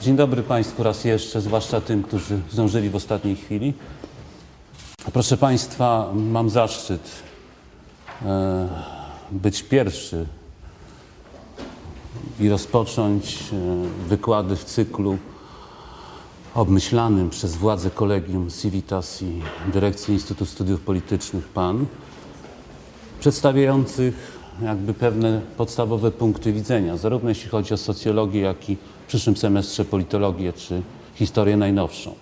Dzień dobry Państwu raz jeszcze, zwłaszcza tym, którzy zdążyli w ostatniej chwili. Proszę Państwa, mam zaszczyt e, być pierwszy i rozpocząć e, wykłady w cyklu obmyślanym przez władze Kolegium Civitas i Dyrekcji Instytutu Studiów Politycznych PAN, przedstawiających jakby pewne podstawowe punkty widzenia, zarówno jeśli chodzi o socjologię, jak i przyszłym semestrze politologię czy historię najnowszą.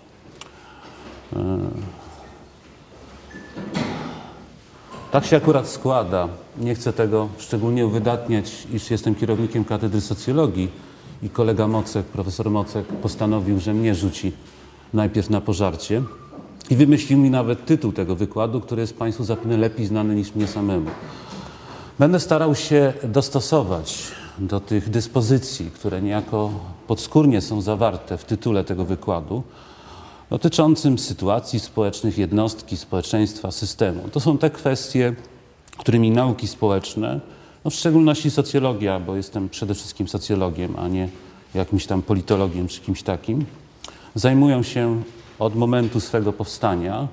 Tak się akurat składa. Nie chcę tego szczególnie uwydatniać, iż jestem kierownikiem Katedry Socjologii i kolega Mocek, profesor Mocek postanowił, że mnie rzuci najpierw na pożarcie i wymyślił mi nawet tytuł tego wykładu, który jest Państwu zapewne lepiej znany niż mnie samemu. Będę starał się dostosować do tych dyspozycji, które niejako podskórnie są zawarte w tytule tego wykładu, dotyczącym sytuacji społecznych jednostki, społeczeństwa, systemu. To są te kwestie, którymi nauki społeczne, no w szczególności socjologia, bo jestem przede wszystkim socjologiem, a nie jakimś tam politologiem czy kimś takim, zajmują się od momentu swego powstania.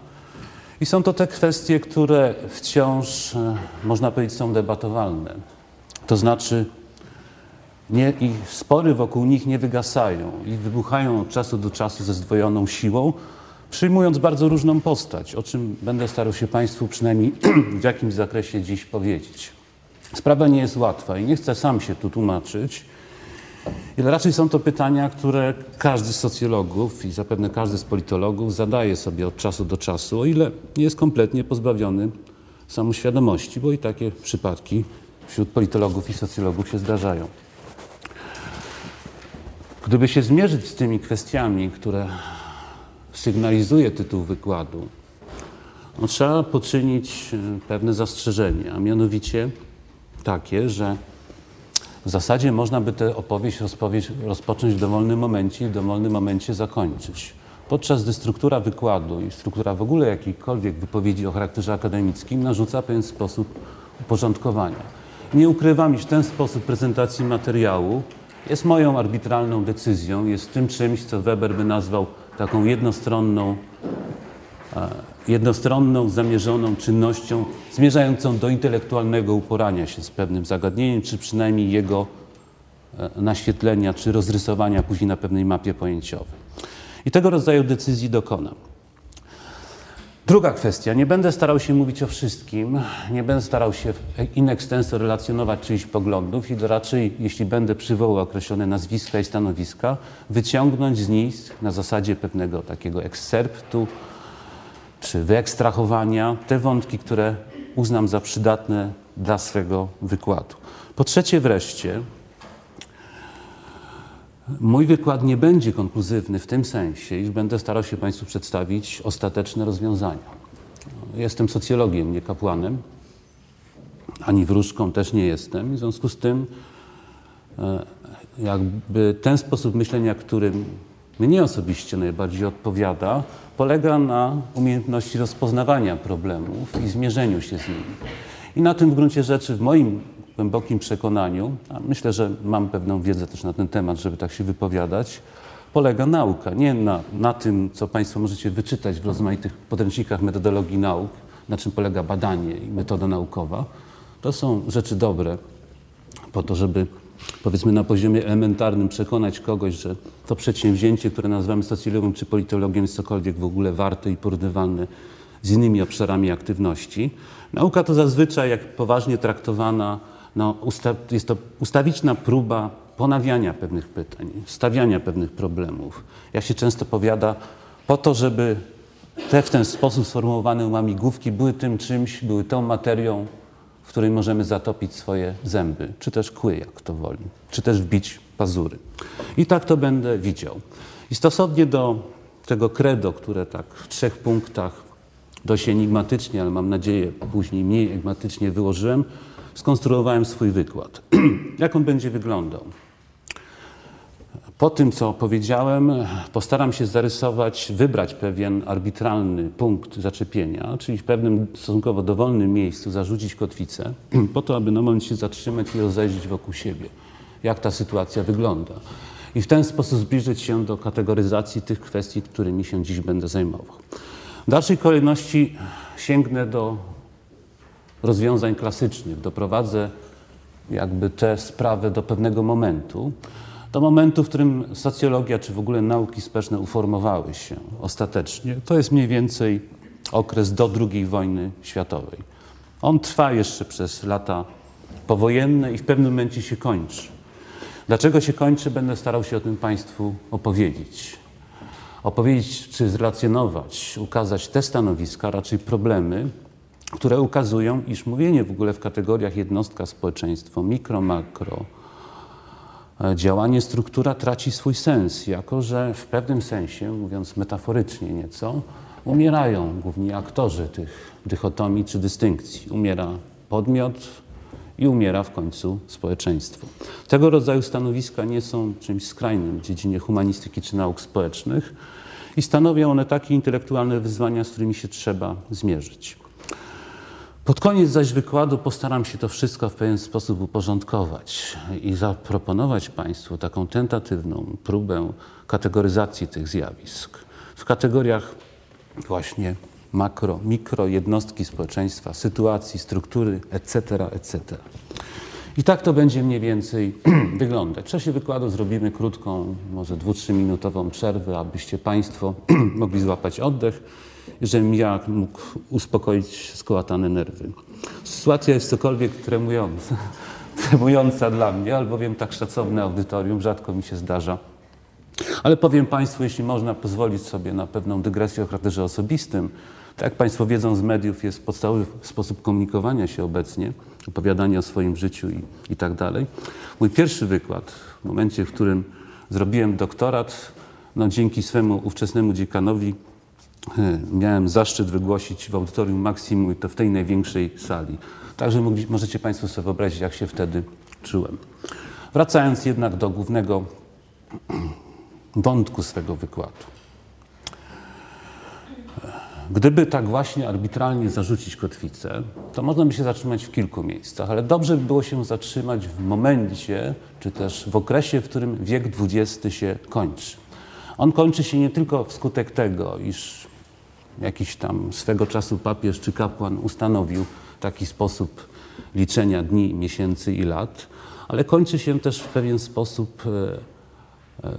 I są to te kwestie, które wciąż, e, można powiedzieć, są debatowalne. To znaczy, nie, ich spory wokół nich nie wygasają i wybuchają od czasu do czasu ze zdwojoną siłą, przyjmując bardzo różną postać, o czym będę starał się Państwu przynajmniej w jakimś zakresie dziś powiedzieć. Sprawa nie jest łatwa i nie chcę sam się tu tłumaczyć, ale raczej są to pytania, które każdy z socjologów i zapewne każdy z politologów zadaje sobie od czasu do czasu, o ile nie jest kompletnie pozbawiony samoświadomości, bo i takie przypadki wśród politologów i socjologów się zdarzają. Gdyby się zmierzyć z tymi kwestiami, które sygnalizuje tytuł wykładu, no, trzeba poczynić e, pewne zastrzeżenie, a mianowicie takie, że w zasadzie można by tę opowieść rozpocząć w dowolnym momencie i w dowolnym momencie zakończyć. Podczas gdy struktura wykładu i struktura w ogóle jakiejkolwiek wypowiedzi o charakterze akademickim narzuca pewien sposób uporządkowania. Nie ukrywam, iż ten sposób prezentacji materiału jest moją arbitralną decyzją, jest tym czymś, co Weber by nazwał taką jednostronną, e, jednostronną, zamierzoną czynnością zmierzającą do intelektualnego uporania się z pewnym zagadnieniem, czy przynajmniej jego e, naświetlenia, czy rozrysowania później na pewnej mapie pojęciowej. I tego rodzaju decyzji dokonam. Druga kwestia. Nie będę starał się mówić o wszystkim, nie będę starał się in extenso relacjonować czyichś poglądów i raczej, jeśli będę przywołał określone nazwiska i stanowiska, wyciągnąć z nich na zasadzie pewnego takiego ekserptu czy wyekstrahowania te wątki, które uznam za przydatne dla swego wykładu. Po trzecie wreszcie, Mój wykład nie będzie konkluzywny w tym sensie, iż będę starał się Państwu przedstawić ostateczne rozwiązania. Jestem socjologiem, nie kapłanem, ani wróżką też nie jestem. W związku z tym, e, jakby ten sposób myślenia, którym mnie osobiście najbardziej odpowiada, polega na umiejętności rozpoznawania problemów i zmierzeniu się z nimi. I na tym w gruncie rzeczy, w moim głębokim przekonaniu, a myślę, że mam pewną wiedzę też na ten temat, żeby tak się wypowiadać, polega nauka. Nie na, na tym, co Państwo możecie wyczytać w rozmaitych podręcznikach metodologii nauk, na czym polega badanie i metoda naukowa. To są rzeczy dobre po to, żeby powiedzmy na poziomie elementarnym przekonać kogoś, że to przedsięwzięcie, które nazywamy socjologią czy politologiem jest cokolwiek w ogóle warte i porównywalne z innymi obszarami aktywności. Nauka to zazwyczaj, jak poważnie traktowana, no, jest to ustawiczna próba ponawiania pewnych pytań, stawiania pewnych problemów. Jak się często powiada, po to, żeby te w ten sposób sformułowane łamigłówki były tym czymś, były tą materią, w której możemy zatopić swoje zęby, czy też kły, jak to woli, czy też wbić pazury. I tak to będę widział. I stosownie do tego credo, które tak w trzech punktach dość enigmatycznie, ale mam nadzieję później mniej enigmatycznie wyłożyłem, skonstruowałem swój wykład. Jak on będzie wyglądał? Po tym, co powiedziałem, postaram się zarysować, wybrać pewien arbitralny punkt zaczepienia, czyli w pewnym stosunkowo dowolnym miejscu zarzucić kotwicę, po to, aby na moment się zatrzymać i rozejrzeć wokół siebie, jak ta sytuacja wygląda. i w ten sposób zbliżyć się do kategoryzacji tych kwestii, którymi się dziś będę zajmował. W dalszej kolejności sięgnę do rozwiązań klasycznych, doprowadzę jakby tę sprawę do pewnego momentu, do momentu, w którym socjologia czy w ogóle nauki społeczne uformowały się ostatecznie. To jest mniej więcej okres do II wojny światowej. On trwa jeszcze przez lata powojenne i w pewnym momencie się kończy. Dlaczego się kończy, będę starał się o tym Państwu opowiedzieć. Opowiedzieć czy zrelacjonować, ukazać te stanowiska, raczej problemy, które ukazują, iż mówienie w ogóle w kategoriach jednostka, społeczeństwo, mikro, makro, e, działanie, struktura traci swój sens, jako że w pewnym sensie, mówiąc metaforycznie nieco, umierają główni aktorzy tych dychotomii czy dystynkcji. Umiera podmiot, i umiera w końcu społeczeństwo. Tego rodzaju stanowiska nie są czymś skrajnym w dziedzinie humanistyki czy nauk społecznych i stanowią one takie intelektualne wyzwania, z którymi się trzeba zmierzyć. Pod koniec zaś wykładu postaram się to wszystko w pewien sposób uporządkować i zaproponować Państwu taką tentatywną próbę kategoryzacji tych zjawisk w kategoriach właśnie makro, mikro, jednostki społeczeństwa, sytuacji, struktury, etc., etc. I tak to będzie mniej więcej wyglądać. W czasie wykładu zrobimy krótką, może dwu, minutową przerwę, abyście Państwo mogli złapać oddech żebym ja mógł uspokoić skołatane nerwy. Sytuacja jest cokolwiek tremująca, tremująca dla mnie, albowiem tak szacowne audytorium rzadko mi się zdarza. Ale powiem Państwu, jeśli można pozwolić sobie na pewną dygresję o charakterze osobistym, tak jak Państwo wiedzą z mediów, jest podstawowy sposób komunikowania się obecnie, opowiadania o swoim życiu i, i tak dalej. Mój pierwszy wykład, w momencie, w którym zrobiłem doktorat, no dzięki swemu ówczesnemu dziekanowi e, miałem zaszczyt wygłosić w audytorium Maksimum i to w tej największej sali. Także możecie Państwo sobie wyobrazić, jak się wtedy czułem. Wracając jednak do głównego wątku swego wykładu. Gdyby tak właśnie arbitralnie zarzucić kotwicę, to można by się zatrzymać w kilku miejscach, ale dobrze by było się zatrzymać w momencie, czy też w okresie, w którym wiek XX się kończy. On kończy się nie tylko wskutek tego, iż jakiś tam swego czasu papież czy kapłan ustanowił taki sposób liczenia dni, miesięcy i lat, ale kończy się też w pewien sposób, e, e,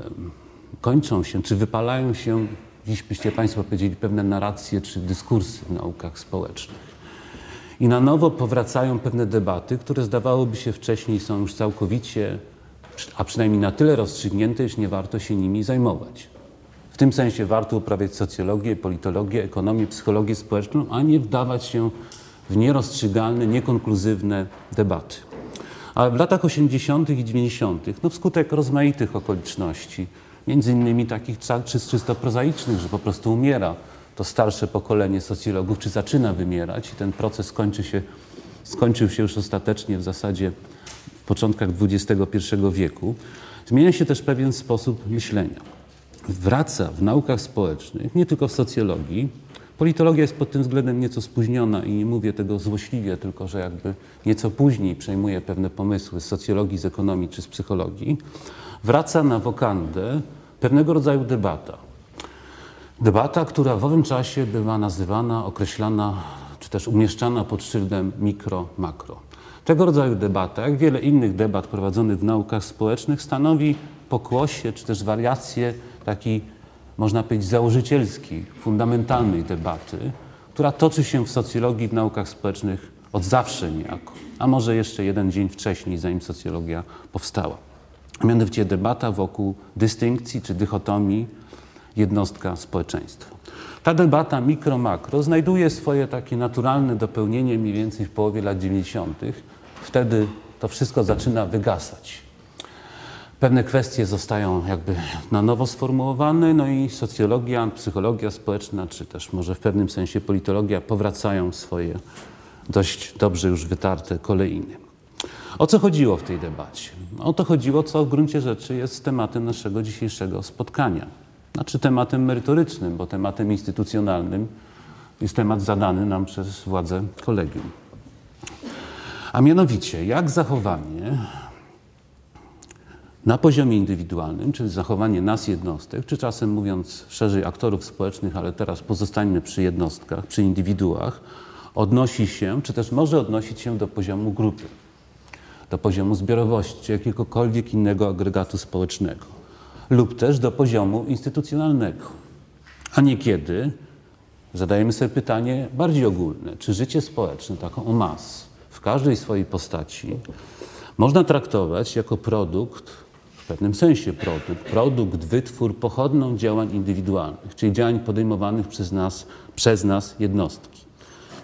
kończą się, czy wypalają się dziś byście Państwo powiedzieli, pewne narracje czy dyskursy w naukach społecznych. I na nowo powracają pewne debaty, które zdawałoby się wcześniej są już całkowicie, a przynajmniej na tyle rozstrzygnięte, iż nie warto się nimi zajmować. W tym sensie warto uprawiać socjologię, politologię, ekonomię, psychologię społeczną, a nie wdawać się w nierozstrzygalne, niekonkluzywne debaty. Ale w latach 80. i 90., no wskutek rozmaitych okoliczności, między innymi takich czysto prozaicznych, że po prostu umiera to starsze pokolenie socjologów, czy zaczyna wymierać i ten proces skończy się, skończył się już ostatecznie w zasadzie w początkach XXI wieku. Zmienia się też pewien sposób myślenia. Wraca w naukach społecznych, nie tylko w socjologii. Politologia jest pod tym względem nieco spóźniona i nie mówię tego złośliwie, tylko że jakby nieco później przejmuje pewne pomysły z socjologii, z ekonomii czy z psychologii wraca na wokandę pewnego rodzaju debata. Debata, która w owym czasie bywa nazywana, określana czy też umieszczana pod szyldem mikro-makro. Tego rodzaju debata, jak wiele innych debat prowadzonych w naukach społecznych, stanowi pokłosie czy też wariację takiej, można powiedzieć, założycielskiej, fundamentalnej debaty, która toczy się w socjologii, w naukach społecznych od zawsze niejako, a może jeszcze jeden dzień wcześniej, zanim socjologia powstała mianowicie debata wokół dystynkcji czy dychotomii jednostka społeczeństwo. Ta debata mikro-makro znajduje swoje takie naturalne dopełnienie mniej więcej w połowie lat 90. Wtedy to wszystko zaczyna wygasać. Pewne kwestie zostają jakby na nowo sformułowane, no i socjologia, psychologia społeczna, czy też może w pewnym sensie politologia powracają swoje dość dobrze już wytarte kolejny. O co chodziło w tej debacie? O to chodziło, co w gruncie rzeczy jest tematem naszego dzisiejszego spotkania. Znaczy tematem merytorycznym, bo tematem instytucjonalnym jest temat zadany nam przez władze kolegium. A mianowicie, jak zachowanie na poziomie indywidualnym, czyli zachowanie nas jednostek, czy czasem mówiąc szerzej aktorów społecznych, ale teraz pozostańmy przy jednostkach, przy indywiduach, odnosi się, czy też może odnosić się do poziomu grupy, do poziomu zbiorowości, jakiegokolwiek innego agregatu społecznego, lub też do poziomu instytucjonalnego. A niekiedy zadajemy sobie pytanie bardziej ogólne, czy życie społeczne, taką mas, w każdej swojej postaci, można traktować jako produkt w pewnym sensie produkt, produkt, wytwór pochodną działań indywidualnych, czyli działań podejmowanych przez nas, przez nas jednostki.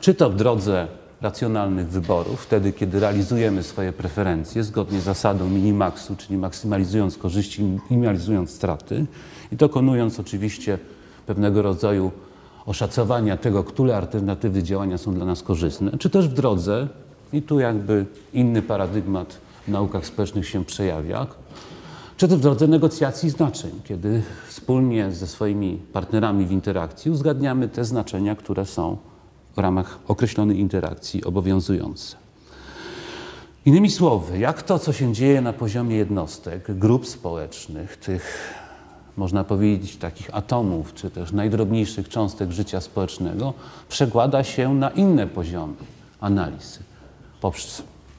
Czy to w drodze racjonalnych wyborów, wtedy kiedy realizujemy swoje preferencje zgodnie z zasadą minimaksu, czyli maksymalizując korzyści, minimalizując straty i dokonując oczywiście pewnego rodzaju oszacowania tego, które alternatywy działania są dla nas korzystne, czy też w drodze, i tu jakby inny paradygmat w naukach społecznych się przejawia, czy też w drodze negocjacji znaczeń, kiedy wspólnie ze swoimi partnerami w interakcji uzgadniamy te znaczenia, które są w ramach określonej interakcji obowiązujące. Innymi słowy, jak to, co się dzieje na poziomie jednostek, grup społecznych, tych, można powiedzieć, takich atomów, czy też najdrobniejszych cząstek życia społecznego, przekłada się na inne poziomy analizy.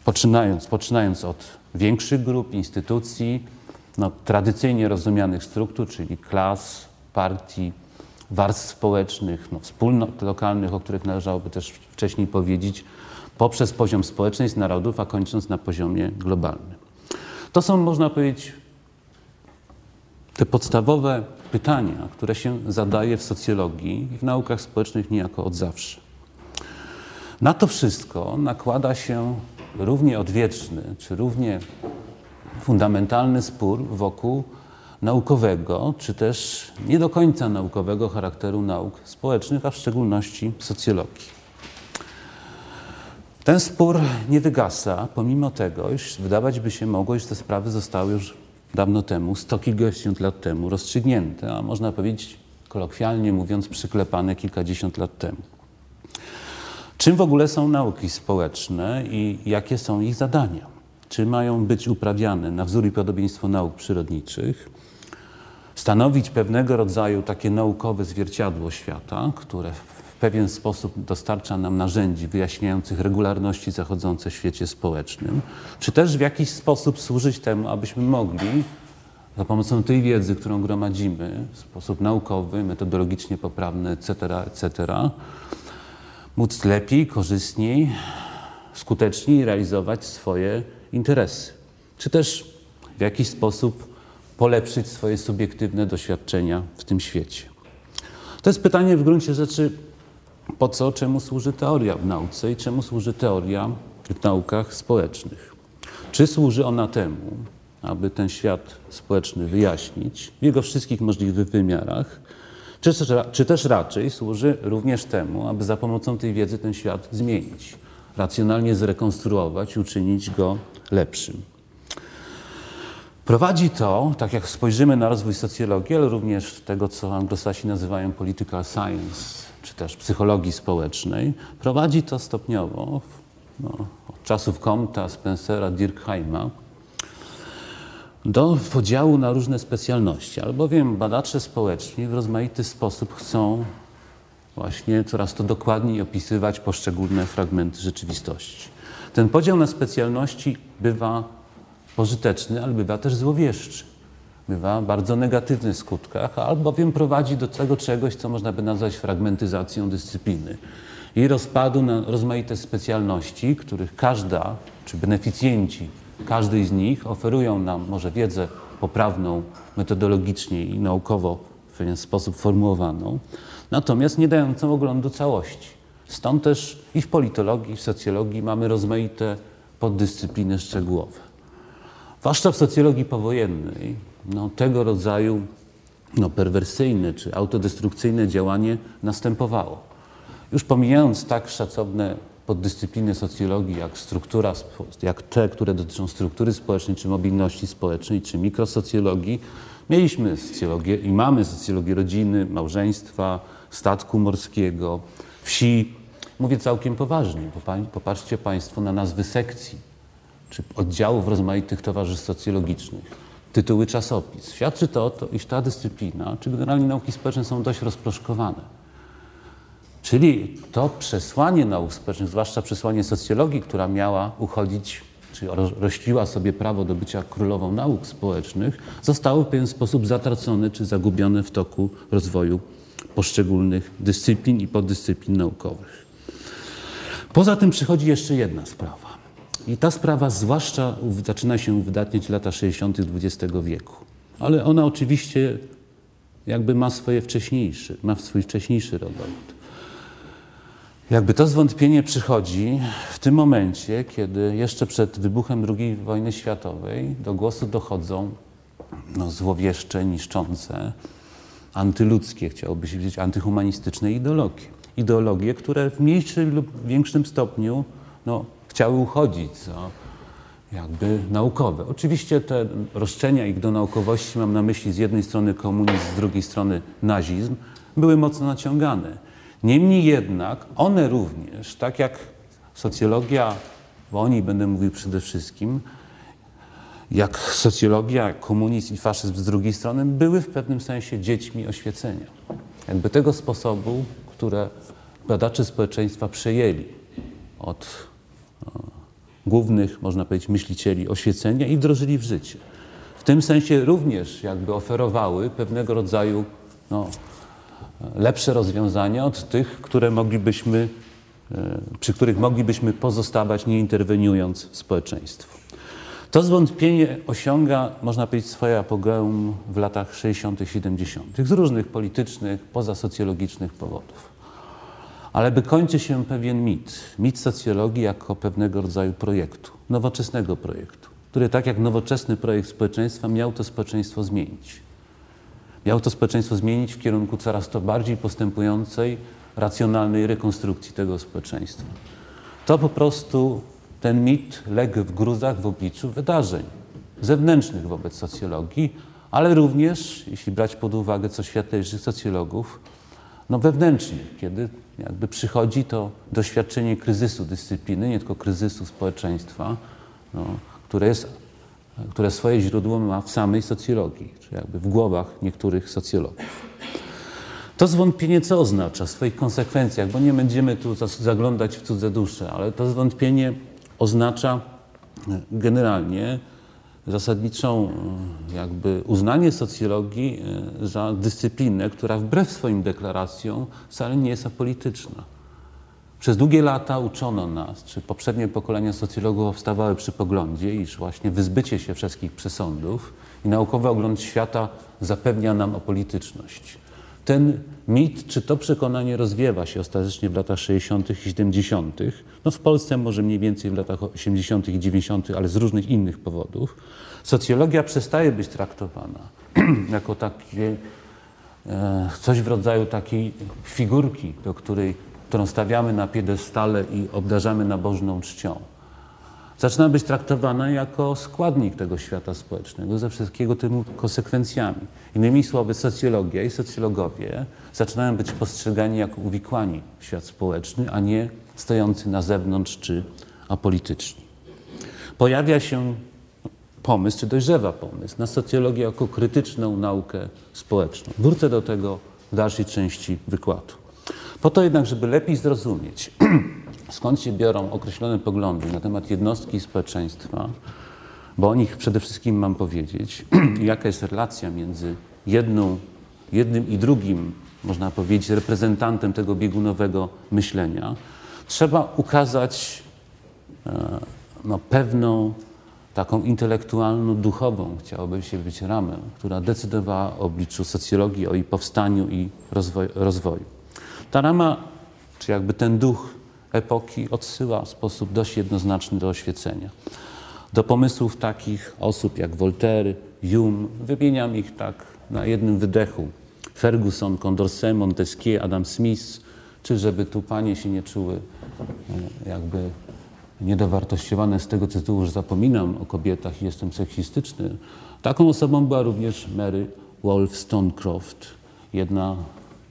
Poczynając, poczynając od większych grup, instytucji, no, tradycyjnie rozumianych struktur, czyli klas, partii, warstw społecznych, no, wspólnot lokalnych, o których należałoby też wcześniej powiedzieć, poprzez poziom społeczeństw, narodów, a kończąc na poziomie globalnym. To są, można powiedzieć, te podstawowe pytania, które się zadaje w socjologii i w naukach społecznych niejako od zawsze. Na to wszystko nakłada się równie odwieczny, czy równie fundamentalny spór wokół naukowego, czy też nie do końca naukowego charakteru nauk społecznych, a w szczególności socjologii. Ten spór nie wygasa, pomimo tego, iż wydawać by się mogło, iż te sprawy zostały już dawno temu, sto kilkadziesiąt lat temu rozstrzygnięte, a można powiedzieć, kolokwialnie mówiąc, przyklepane kilkadziesiąt lat temu. Czym w ogóle są nauki społeczne i jakie są ich zadania? czy mają być uprawiane na wzór i podobieństwo nauk przyrodniczych, stanowić pewnego rodzaju takie naukowe zwierciadło świata, które w pewien sposób dostarcza nam narzędzi wyjaśniających regularności zachodzące w świecie społecznym, czy też w jakiś sposób służyć temu, abyśmy mogli za pomocą tej wiedzy, którą gromadzimy w sposób naukowy, metodologicznie poprawny, etc., etc., móc lepiej, korzystniej, skuteczniej realizować swoje interesy, czy też w jakiś sposób polepszyć swoje subiektywne doświadczenia w tym świecie. To jest pytanie w gruncie rzeczy, po co, czemu służy teoria w nauce i czemu służy teoria w naukach społecznych. Czy służy ona temu, aby ten świat społeczny wyjaśnić w jego wszystkich możliwych wymiarach, czy, czy też raczej służy również temu, aby za pomocą tej wiedzy ten świat zmienić, racjonalnie zrekonstruować, uczynić go lepszym. Prowadzi to, tak jak spojrzymy na rozwój socjologii, ale również tego, co anglosasi nazywają political science, czy też psychologii społecznej, prowadzi to stopniowo, no, od czasów Comta, Spencera, Dirkheima, do podziału na różne specjalności, albowiem badacze społeczni w rozmaity sposób chcą właśnie coraz to dokładniej opisywać poszczególne fragmenty rzeczywistości. Ten podział na specjalności bywa pożyteczny, ale bywa też złowieszczy. Bywa bardzo negatywny w skutkach, albowiem prowadzi do tego czegoś, co można by nazwać fragmentyzacją dyscypliny i rozpadu na rozmaite specjalności, których każda, czy beneficjenci każdej z nich oferują nam może wiedzę poprawną metodologicznie i naukowo w pewien sposób formułowaną, natomiast nie dającą oglądu całości. Stąd też i w politologii, i w socjologii mamy rozmaite poddyscypliny szczegółowe. Zwłaszcza w socjologii powojennej no, tego rodzaju no, perwersyjne czy autodestrukcyjne działanie następowało. Już pomijając tak szacowne poddyscypliny socjologii jak struktura, jak te, które dotyczą struktury społecznej, czy mobilności społecznej, czy mikrosocjologii, mieliśmy socjologię i mamy socjologię rodziny, małżeństwa, statku morskiego, wsi, Mówię całkiem poważnie. Popatrzcie Państwo na nazwy sekcji czy oddziałów rozmaitych towarzystw socjologicznych. tytuły czasopis. Świadczy to o to, iż ta dyscyplina, czy generalnie nauki społeczne są dość rozproszkowane. Czyli to przesłanie nauk społecznych, zwłaszcza przesłanie socjologii, która miała uchodzić, czy rościła sobie prawo do bycia królową nauk społecznych, zostało w pewien sposób zatracone czy zagubione w toku rozwoju poszczególnych dyscyplin i poddyscyplin naukowych. Poza tym przychodzi jeszcze jedna sprawa. I ta sprawa zwłaszcza zaczyna się uwydatniać lata 60. XX wieku. Ale ona oczywiście jakby ma swoje wcześniejsze, ma swój wcześniejszy rodowód. Jakby to zwątpienie przychodzi w tym momencie, kiedy jeszcze przed wybuchem II wojny światowej do głosu dochodzą no, złowieszcze, niszczące, antyludzkie, chciałoby się powiedzieć, antyhumanistyczne ideologie. Ideologie, które w mniejszym lub większym stopniu no, chciały uchodzić za jakby naukowe. Oczywiście te roszczenia ich do naukowości, mam na myśli z jednej strony komunizm, z drugiej strony nazizm, były mocno naciągane. Niemniej jednak one również, tak jak socjologia, bo o niej będę mówił przede wszystkim, jak socjologia, komunizm i faszyzm z drugiej strony, były w pewnym sensie dziećmi oświecenia. Jakby tego sposobu, które badacze społeczeństwa przejęli od głównych, można powiedzieć, myślicieli oświecenia i wdrożyli w życie. W tym sensie również jakby oferowały pewnego rodzaju no, lepsze rozwiązania od tych, które moglibyśmy, e, przy których moglibyśmy pozostawać, nie interweniując w społeczeństwo. To zwątpienie osiąga, można powiedzieć, swoje apogeum w latach 60., 70., z różnych politycznych, pozasocjologicznych powodów. Ale by kończy się pewien mit, mit socjologii jako pewnego rodzaju projektu, nowoczesnego projektu, który tak jak nowoczesny projekt społeczeństwa miał to społeczeństwo zmienić. Miał to społeczeństwo zmienić w kierunku coraz to bardziej postępującej, racjonalnej rekonstrukcji tego społeczeństwa. To po prostu ten mit legł w gruzach w obliczu wydarzeń zewnętrznych wobec socjologii, ale również, jeśli brać pod uwagę co światlejszych socjologów, no wewnętrznie, kiedy jakby przychodzi to doświadczenie kryzysu dyscypliny, nie tylko kryzysu społeczeństwa, no, które jest które swoje źródło ma w samej socjologii, czy jakby w głowach niektórych socjologów. To zwątpienie co oznacza w swoich konsekwencjach, bo nie będziemy tu zaglądać w cudze dusze, ale to zwątpienie oznacza e, generalnie zasadniczą e, jakby uznanie socjologii e, za dyscyplinę, która wbrew swoim deklaracjom wcale nie jest apolityczna. Przez długie lata uczono nas, czy poprzednie pokolenia socjologów powstawały przy poglądzie, iż właśnie wyzbycie się wszystkich przesądów i naukowy ogląd świata zapewnia nam apolityczność. Ten mit, czy to przekonanie rozwiewa się ostatecznie w latach 60. i 70., no w Polsce może mniej więcej w latach 80. i 90., ale z różnych innych powodów, socjologia przestaje być traktowana jako takie e, coś w rodzaju takiej figurki, do której którą stawiamy na piedestale i obdarzamy nabożną czcią, zaczyna być traktowana jako składnik tego świata społecznego ze wszystkiego tymi konsekwencjami. Innymi słowy, socjologia i socjologowie zaczynają być postrzegani jako uwikłani w świat społeczny, a nie stojący na zewnątrz czy apolityczni. Pojawia się pomysł, czy dojrzewa pomysł na socjologię jako krytyczną naukę społeczną. Wrócę do tego w dalszej części wykładu. Po to jednak, żeby lepiej zrozumieć, skąd się biorą określone poglądy na temat jednostki społeczeństwa, bo o nich przede wszystkim mam powiedzieć, jaka jest relacja między jedną, jednym i drugim, można powiedzieć, reprezentantem tego biegunowego myślenia, trzeba ukazać e, no, pewną taką intelektualną, duchową, chciałoby się być ramę, która decydowała o obliczu socjologii, o jej powstaniu i rozwoju. Ta rama, czy jakby ten duch epoki odsyła w sposób dość jednoznaczny do oświecenia. Do pomysłów takich osób jak Voltaire, Hume, wymieniam ich tak na jednym wydechu. Ferguson, Condorcet, Montesquieu, Adam Smith, czy żeby tu panie się nie czuły e, jakby niedowartościowane z tego tytułu, że zapominam o kobietach i jestem seksistyczny. Taką osobą była również Mary Wollstonecraft, jedna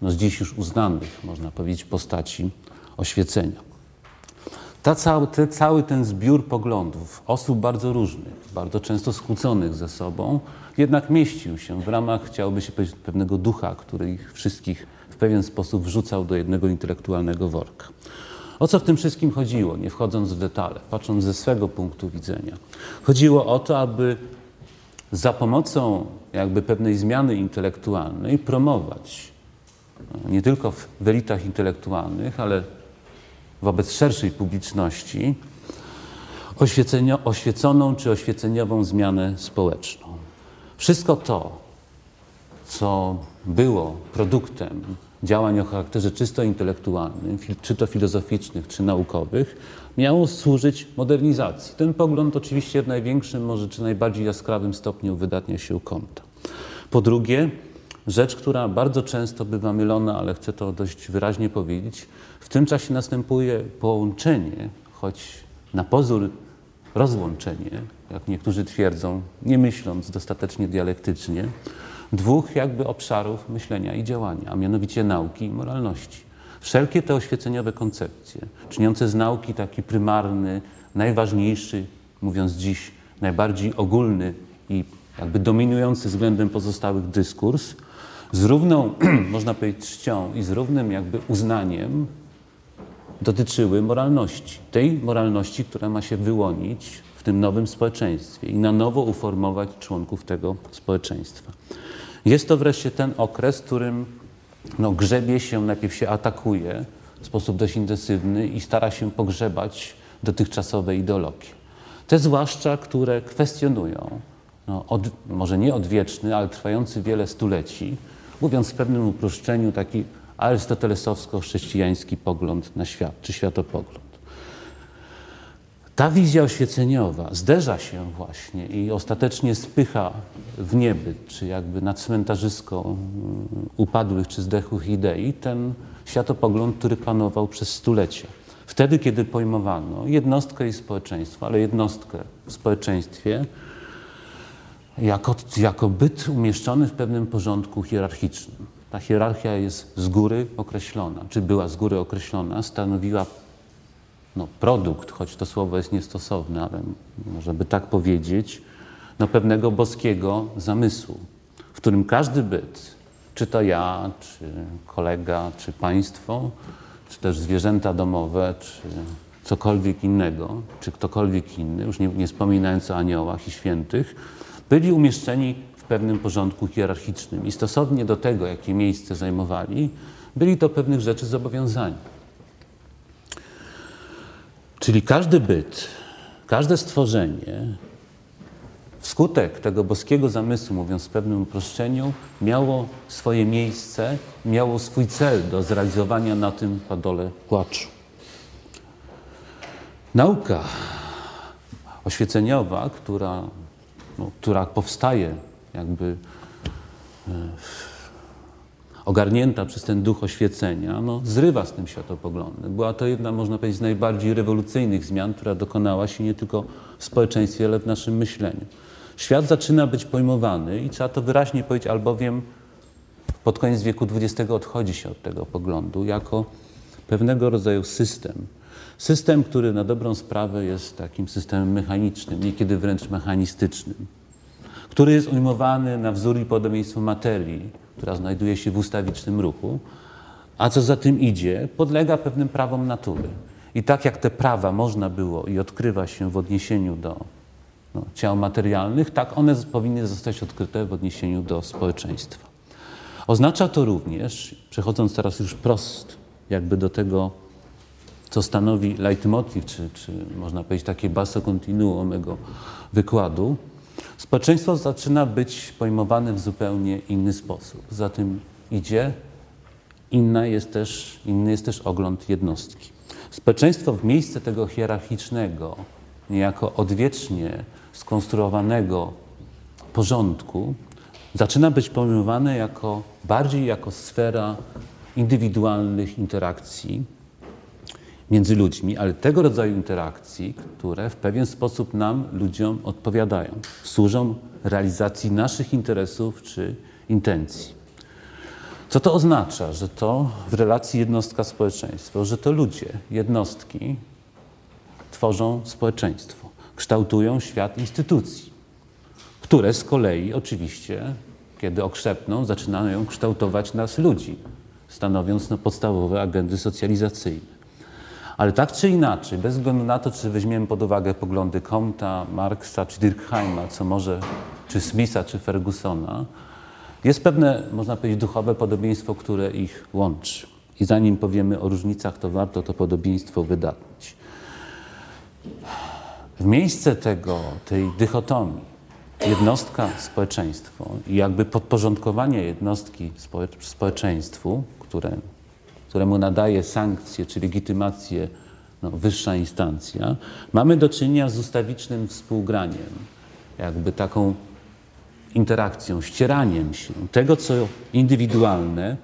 no z dziś już uznanych, można powiedzieć, postaci oświecenia. Ta cały, te, cały ten zbiór poglądów osób bardzo różnych, bardzo często skłóconych ze sobą, jednak mieścił się w ramach, chciałoby się powiedzieć, pewnego ducha, który ich wszystkich w pewien sposób wrzucał do jednego intelektualnego worka. O co w tym wszystkim chodziło, nie wchodząc w detale, patrząc ze swego punktu widzenia? Chodziło o to, aby za pomocą jakby pewnej zmiany intelektualnej promować no, nie tylko w elitach intelektualnych, ale wobec szerszej publiczności oświeconą czy oświeceniową zmianę społeczną. Wszystko to, co było produktem działań o charakterze czysto intelektualnym, czy to filozoficznych, czy naukowych, miało służyć modernizacji. Ten pogląd oczywiście w największym, może czy najbardziej jaskrawym stopniu wydatnia się u Comta. Po drugie, rzecz, która bardzo często bywa mylona, ale chcę to dość wyraźnie powiedzieć, w tym czasie następuje połączenie, choć na pozór rozłączenie, jak niektórzy twierdzą, nie myśląc dostatecznie dialektycznie, dwóch jakby obszarów myślenia i działania, a mianowicie nauki i moralności. Wszelkie te oświeceniowe koncepcje, czyniące z nauki taki prymarny, najważniejszy, mówiąc dziś, najbardziej ogólny i jakby dominujący względem pozostałych dyskurs, z równą, można powiedzieć, czcią i z równym jakby uznaniem dotyczyły moralności. Tej moralności, która ma się wyłonić w tym nowym społeczeństwie i na nowo uformować członków tego społeczeństwa. Jest to wreszcie ten okres, w którym no, grzebie się, najpierw się atakuje w sposób dość intensywny i stara się pogrzebać dotychczasowe ideologie. Te zwłaszcza, które kwestionują, no, od, może nie odwieczny, ale trwający wiele stuleci, mówiąc w pewnym uproszczeniu, taki arystotelesowsko-chrześcijański pogląd na świat, czy światopogląd. Ta wizja oświeceniowa zderza się właśnie i ostatecznie spycha w niebyt, czy jakby na cmentarzysko mm, upadłych czy zdechłych idei, ten światopogląd, który panował przez stulecia. Wtedy, kiedy pojmowano jednostkę i społeczeństwo, ale jednostkę w społeczeństwie jako, jako byt umieszczony w pewnym porządku hierarchicznym. Ta hierarchia jest z góry określona, czy była z góry określona, stanowiła no, produkt, choć to słowo jest niestosowne, ale można by tak powiedzieć, no, pewnego boskiego zamysłu, w którym każdy byt, czy to ja, czy kolega, czy państwo, czy też zwierzęta domowe, czy cokolwiek innego, czy ktokolwiek inny, już nie, nie wspominając o aniołach i świętych, byli umieszczeni w pewnym porządku hierarchicznym i stosownie do tego, jakie miejsce zajmowali, byli do pewnych rzeczy zobowiązani. Czyli każdy byt, każde stworzenie, wskutek tego boskiego zamysłu, mówiąc w pewnym uproszczeniu, miało swoje miejsce, miało swój cel do zrealizowania na tym padole płaczu. Nauka oświeceniowa, która, no, która powstaje jakby e, ogarnięta przez ten duch oświecenia, no, zrywa z tym światopoglądem. Była to jedna, można powiedzieć, z najbardziej rewolucyjnych zmian, która dokonała się nie tylko w społeczeństwie, ale w naszym myśleniu. Świat zaczyna być pojmowany i trzeba to wyraźnie powiedzieć, albowiem pod koniec wieku XX odchodzi się od tego poglądu jako pewnego rodzaju system. System, który na dobrą sprawę jest takim systemem mechanicznym, niekiedy wręcz mechanistycznym, który jest ujmowany na wzór i podobieństwo materii, która znajduje się w ustawicznym ruchu, a co za tym idzie, podlega pewnym prawom natury. I tak jak te prawa można było i odkrywa się w odniesieniu do no, ciał materialnych, tak one powinny zostać odkryte w odniesieniu do społeczeństwa. Oznacza to również, przechodząc teraz już prost, jakby do tego, co stanowi leitmotiv, czy, czy można powiedzieć takie basso continuo mego wykładu, Społeczeństwo zaczyna być pojmowane w zupełnie inny sposób. Za tym idzie inna jest też, inny jest też ogląd jednostki. Społeczeństwo w miejsce tego hierarchicznego, niejako odwiecznie skonstruowanego porządku, zaczyna być pojmowane jako bardziej jako sfera indywidualnych interakcji, ludźmi, ale tego rodzaju interakcji, które w pewien sposób nam, ludziom, odpowiadają, służą realizacji naszych interesów czy intencji. Co to oznacza? Że to w relacji jednostka-społeczeństwo, że to ludzie, jednostki, tworzą społeczeństwo, kształtują świat instytucji, które z kolei oczywiście, kiedy okrzepną, zaczynają kształtować nas ludzi, stanowiąc no, podstawowe agendy socjalizacyjne. Ale tak czy inaczej, bez względu na to, czy weźmiemy pod uwagę poglądy Comta, Marksa czy Durkheima, co może, czy Smitha, czy Fergusona, jest pewne, można powiedzieć, duchowe podobieństwo, które ich łączy. I zanim powiemy o różnicach, to warto to podobieństwo wydatnić. W miejsce tego, tej dychotomii, jednostka, społeczeństwo i jakby podporządkowanie jednostki społeczeństwu, które, któremu nadaje sankcje czy legitymację no, wyższa instancja, mamy do czynienia z ustawicznym współgraniem, jakby taką interakcją, ścieraniem się tego, co indywidualne,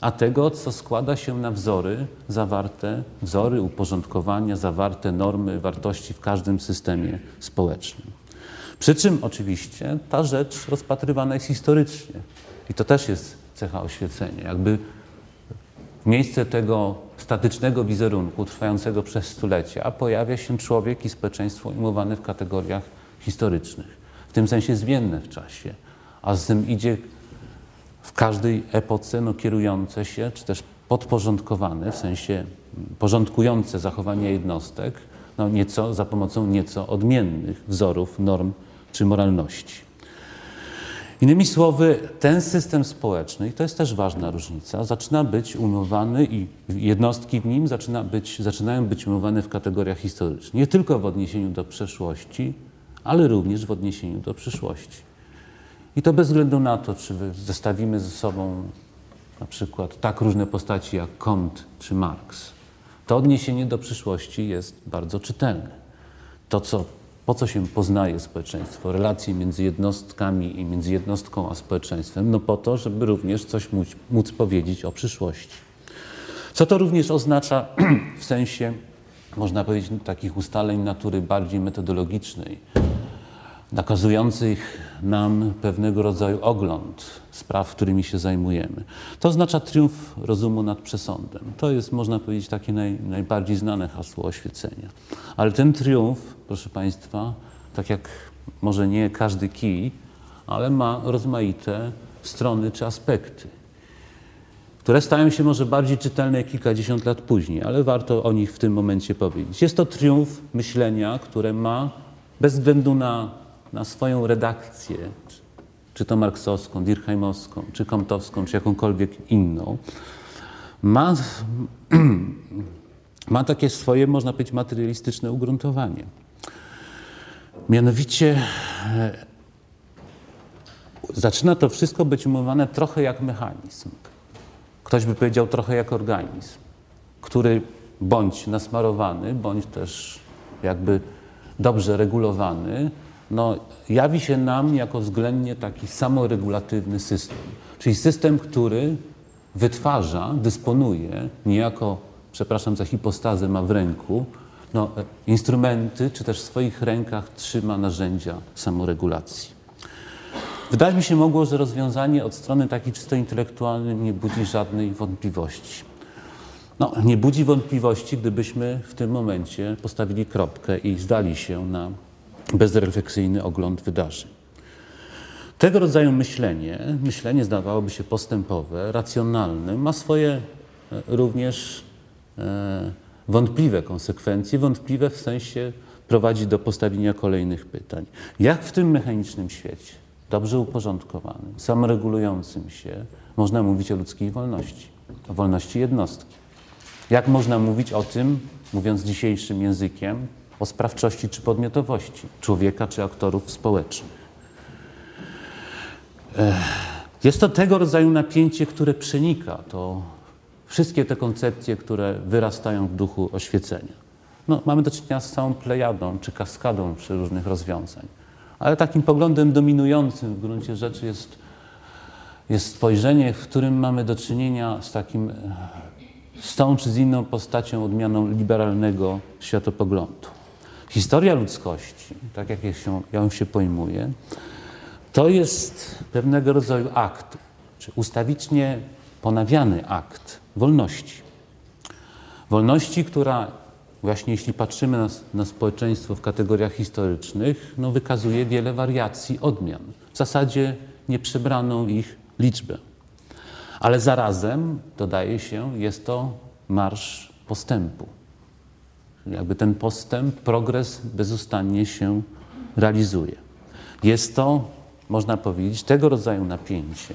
a tego, co składa się na wzory zawarte, wzory uporządkowania, zawarte normy, wartości w każdym systemie społecznym. Przy czym oczywiście ta rzecz rozpatrywana jest historycznie. I to też jest cecha oświecenia. Jakby miejsce tego statycznego wizerunku trwającego przez stulecia pojawia się człowiek i społeczeństwo ujmowane w kategoriach historycznych. W tym sensie zmienne w czasie, a z tym idzie w każdej epoce no, kierujące się, czy też podporządkowane, w sensie porządkujące zachowanie jednostek, no, nieco, za pomocą nieco odmiennych wzorów, norm czy moralności. Innymi słowy, ten system społeczny, i to jest też ważna różnica, zaczyna być umowany i jednostki w nim zaczyna być, zaczynają być umowane w kategoriach historycznych. Nie tylko w odniesieniu do przeszłości, ale również w odniesieniu do przyszłości. I to bez względu na to, czy zestawimy ze sobą na przykład tak różne postaci jak Comte czy Marx. To odniesienie do przyszłości jest bardzo czytelne. To, co, po co się poznaje społeczeństwo, relacje między jednostkami i między jednostką a społeczeństwem, no po to, żeby również coś móc, móc powiedzieć o przyszłości. Co to również oznacza w sensie, można powiedzieć, takich ustaleń natury bardziej metodologicznej nakazujących nam pewnego rodzaju ogląd spraw, którymi się zajmujemy. To oznacza triumf rozumu nad przesądem. To jest, można powiedzieć, takie naj, najbardziej znane hasło oświecenia. Ale ten triumf, proszę Państwa, tak jak może nie każdy kij, ale ma rozmaite strony czy aspekty, które stają się może bardziej czytelne kilkadziesiąt lat później, ale warto o nich w tym momencie powiedzieć. Jest to triumf myślenia, które ma bez względu na na swoją redakcję, czy to marksowską, dirkheimowską, czy komtowską, czy jakąkolwiek inną, ma, ma takie swoje, można powiedzieć, materialistyczne ugruntowanie. Mianowicie e, zaczyna to wszystko być umowane trochę jak mechanizm. Ktoś by powiedział trochę jak organizm, który bądź nasmarowany, bądź też jakby dobrze regulowany, no, jawi się nam jako względnie taki samoregulatywny system. Czyli system, który wytwarza, dysponuje, niejako, przepraszam za hipostazę, ma w ręku no, instrumenty, czy też w swoich rękach trzyma narzędzia samoregulacji. Wydaje mi się mogło, że rozwiązanie od strony takiej czysto intelektualnej nie budzi żadnej wątpliwości. No, nie budzi wątpliwości, gdybyśmy w tym momencie postawili kropkę i zdali się na bezrefleksyjny ogląd wydarzeń. Tego rodzaju myślenie, myślenie zdawałoby się postępowe, racjonalne, ma swoje e, również e, wątpliwe konsekwencje, wątpliwe w sensie prowadzi do postawienia kolejnych pytań. Jak w tym mechanicznym świecie, dobrze uporządkowanym, samoregulującym się, można mówić o ludzkiej wolności, o wolności jednostki? Jak można mówić o tym, mówiąc dzisiejszym językiem, o sprawczości czy podmiotowości człowieka czy aktorów społecznych. Jest to tego rodzaju napięcie, które przenika to wszystkie te koncepcje, które wyrastają w duchu oświecenia. No, mamy do czynienia z całą plejadą czy kaskadą różnych rozwiązań. Ale takim poglądem dominującym w gruncie rzeczy jest, jest spojrzenie, w którym mamy do czynienia z takim, z tą czy z inną postacią, odmianą liberalnego światopoglądu. Historia ludzkości, tak jak się, ją się pojmuje, to jest pewnego rodzaju akt, czy ustawicznie ponawiany akt wolności. Wolności, która właśnie jeśli patrzymy na, na społeczeństwo w kategoriach historycznych, no wykazuje wiele wariacji, odmian. W zasadzie nieprzebraną ich liczbę. Ale zarazem, dodaje się, jest to marsz postępu. Jakby ten postęp, progres bezustannie się realizuje. Jest to, można powiedzieć, tego rodzaju napięcie,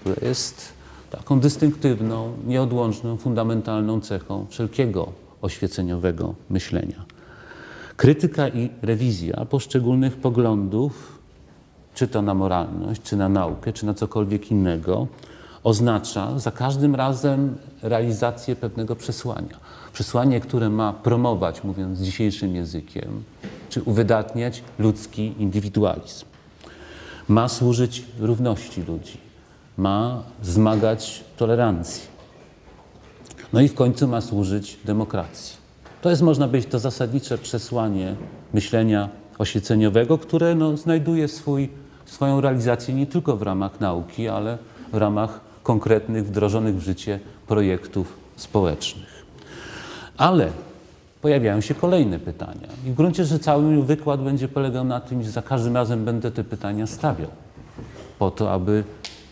które jest taką dystynktywną, nieodłączną, fundamentalną cechą wszelkiego oświeceniowego myślenia. Krytyka i rewizja poszczególnych poglądów, czy to na moralność, czy na naukę, czy na cokolwiek innego, oznacza za każdym razem realizację pewnego przesłania. Przesłanie, które ma promować, mówiąc dzisiejszym językiem, czy uwydatniać ludzki indywidualizm. Ma służyć równości ludzi, ma zmagać tolerancji. No i w końcu ma służyć demokracji. To jest, można powiedzieć, to zasadnicze przesłanie myślenia oświeceniowego, które no, znajduje swój, swoją realizację nie tylko w ramach nauki, ale w ramach konkretnych, wdrożonych w życie projektów społecznych. Ale pojawiają się kolejne pytania. I w gruncie rzeczy cały mój wykład będzie polegał na tym, że za każdym razem będę te pytania stawiał, po to, aby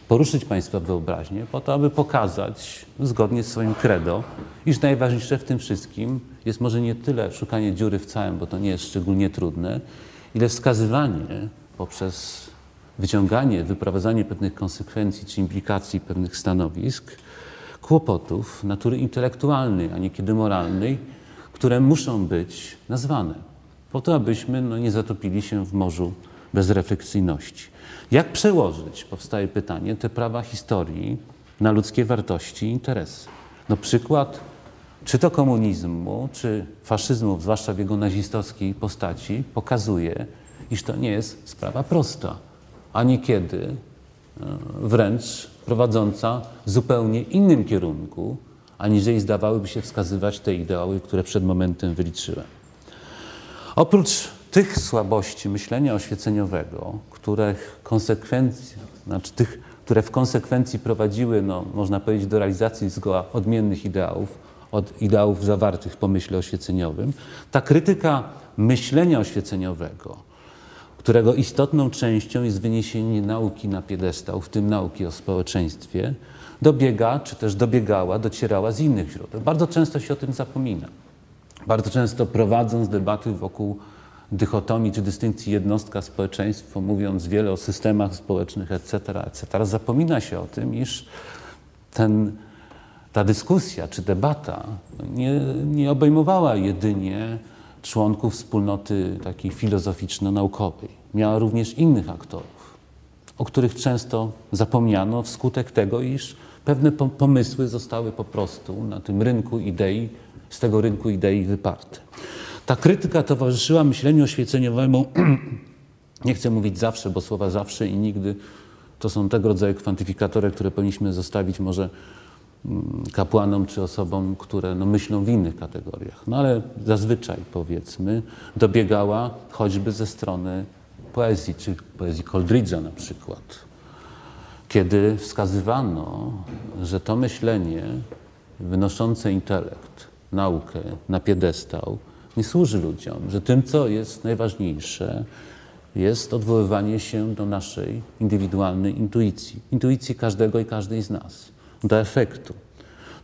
poruszyć Państwa wyobraźnię, po to, aby pokazać, zgodnie z swoim credo, iż najważniejsze w tym wszystkim jest może nie tyle szukanie dziury w całym, bo to nie jest szczególnie trudne, ile wskazywanie poprzez wyciąganie, wyprowadzanie pewnych konsekwencji czy implikacji pewnych stanowisk, kłopotów natury intelektualnej, a niekiedy moralnej, które muszą być nazwane, po to, abyśmy no, nie zatopili się w morzu bezrefleksyjności. Jak przełożyć, powstaje pytanie, te prawa historii na ludzkie wartości i interesy? No przykład czy to komunizmu, czy faszyzmu, zwłaszcza w jego nazistowskiej postaci, pokazuje, iż to nie jest sprawa prosta, a niekiedy e, wręcz prowadząca w zupełnie innym kierunku, aniżeli zdawałyby się wskazywać te ideały, które przed momentem wyliczyłem. Oprócz tych słabości myślenia oświeceniowego, które, znaczy tych, które w konsekwencji prowadziły, no, można powiedzieć, do realizacji zgoła odmiennych ideałów od ideałów zawartych w pomyśle oświeceniowym, ta krytyka myślenia oświeceniowego, którego istotną częścią jest wyniesienie nauki na piedestał, w tym nauki o społeczeństwie, dobiega, czy też dobiegała, docierała z innych źródeł. Bardzo często się o tym zapomina. Bardzo często prowadząc debaty wokół dychotomii czy dystynkcji jednostka społeczeństwo, mówiąc wiele o systemach społecznych, etc., etc., zapomina się o tym, iż ten, ta dyskusja czy debata nie, nie obejmowała jedynie członków wspólnoty takiej filozoficzno-naukowej. Miała również innych aktorów, o których często zapomniano wskutek tego, iż pewne pomysły zostały po prostu na tym rynku idei, z tego rynku idei wyparte. Ta krytyka towarzyszyła myśleniu oświeceniowemu, nie chcę mówić zawsze, bo słowa zawsze i nigdy to są tego rodzaju kwantyfikatory, które powinniśmy zostawić może kapłanom czy osobom, które no, myślą w innych kategoriach. No ale zazwyczaj, powiedzmy, dobiegała choćby ze strony poezji, czy poezji Coleridge'a na przykład, kiedy wskazywano, że to myślenie wynoszące intelekt, naukę na piedestał nie służy ludziom, że tym, co jest najważniejsze, jest odwoływanie się do naszej indywidualnej intuicji, intuicji każdego i każdej z nas, do efektu,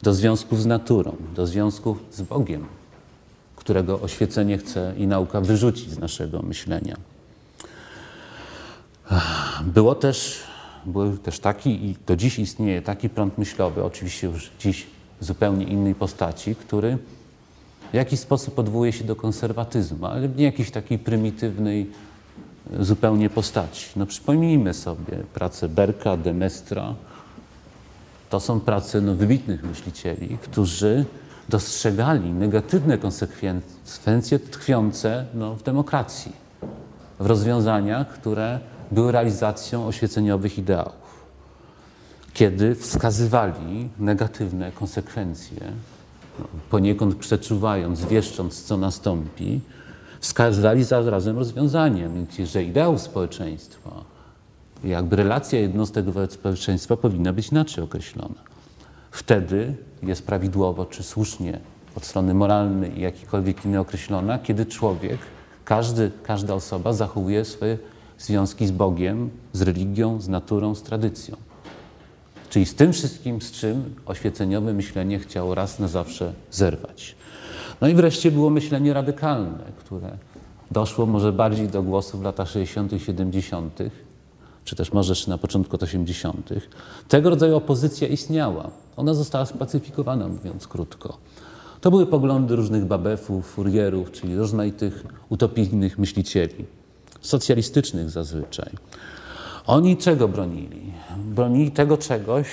do związków z naturą, do związków z Bogiem, którego oświecenie chce i nauka wyrzucić z naszego myślenia. Było też, był też taki, i do dziś istnieje taki prąd myślowy, oczywiście już dziś w zupełnie innej postaci, który w jakiś sposób odwołuje się do konserwatyzmu, ale nie jakiejś takiej prymitywnej zupełnie postaci. No przypomnijmy sobie pracę Berka, Demestra. To są prace no, wybitnych myślicieli, którzy dostrzegali negatywne konsekwencje tkwiące no, w demokracji, w rozwiązaniach, które były realizacją oświeceniowych ideałów. Kiedy wskazywali negatywne konsekwencje poniekąd przeczuwając, wieszcząc, co nastąpi, wskazali zarazem rozwiązaniem, że ideał społeczeństwa, jakby relacja jednostek wobec społeczeństwa powinna być inaczej określona. Wtedy jest prawidłowo czy słusznie od strony moralnej i jakikolwiek innej określona, kiedy człowiek, każdy, każda osoba zachowuje swoje związki z Bogiem, z religią, z naturą, z tradycją. Czyli z tym wszystkim, z czym oświeceniowe myślenie chciało raz na zawsze zerwać. No i wreszcie było myślenie radykalne, które doszło może bardziej do głosu w latach 60., 70., czy też może na początku lat 80. Tego rodzaju opozycja istniała. Ona została spacyfikowana, mówiąc krótko. To były poglądy różnych babefów, furierów, czyli rozmaitych utopijnych myślicieli, socjalistycznych zazwyczaj. Oni czego bronili? Bronili tego czegoś,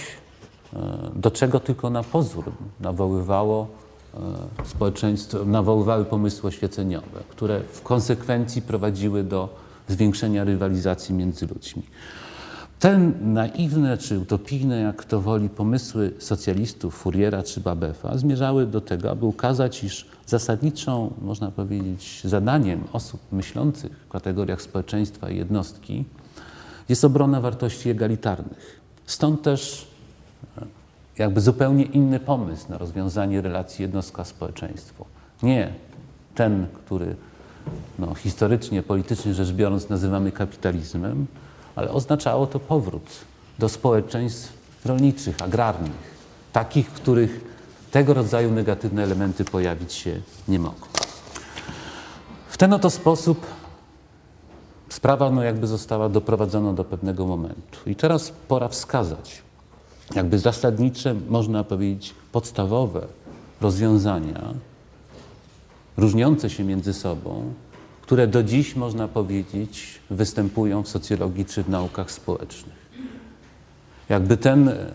e, do czego tylko na pozór nawoływało e, społeczeństwo, nawoływały pomysły oświeceniowe, które w konsekwencji prowadziły do zwiększenia rywalizacji między ludźmi. Te naiwne czy utopijne, jak to woli, pomysły socjalistów, Furiera czy Babefa zmierzały do tego, aby ukazać, iż zasadniczą, można powiedzieć, zadaniem osób myślących w kategoriach społeczeństwa i jednostki jest obrona wartości egalitarnych. Stąd też e, jakby zupełnie inny pomysł na rozwiązanie relacji jednostka-społeczeństwo. Nie ten, który no, historycznie, politycznie rzecz biorąc nazywamy kapitalizmem, ale oznaczało to powrót do społeczeństw rolniczych, agrarnych, takich, w których tego rodzaju negatywne elementy pojawić się nie mogą. W ten oto sposób sprawa no, jakby została doprowadzona do pewnego momentu. I teraz pora wskazać, jakby zasadnicze, można powiedzieć, podstawowe rozwiązania, różniące się między sobą, które do dziś, można powiedzieć, występują w socjologii czy w naukach społecznych. Jakby ten e,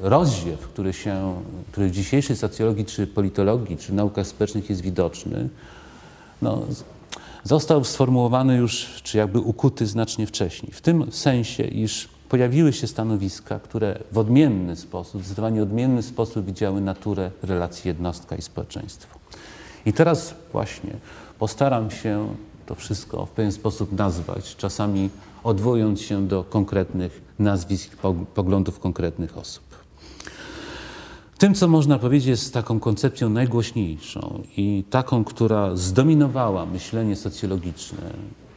rozziew, który, się, który w dzisiejszej socjologii, czy politologii, czy w naukach społecznych jest widoczny, no, został sformułowany już, czy jakby ukuty znacznie wcześniej. W tym sensie, iż pojawiły się stanowiska, które w odmienny sposób, zdecydowanie odmienny sposób widziały naturę relacji jednostka i społeczeństwo. I teraz właśnie postaram się to wszystko w pewien sposób nazwać, czasami odwołując się do konkretnych nazwisk, poglądów konkretnych osób. Tym, co można powiedzieć, jest taką koncepcją najgłośniejszą i taką, która zdominowała myślenie socjologiczne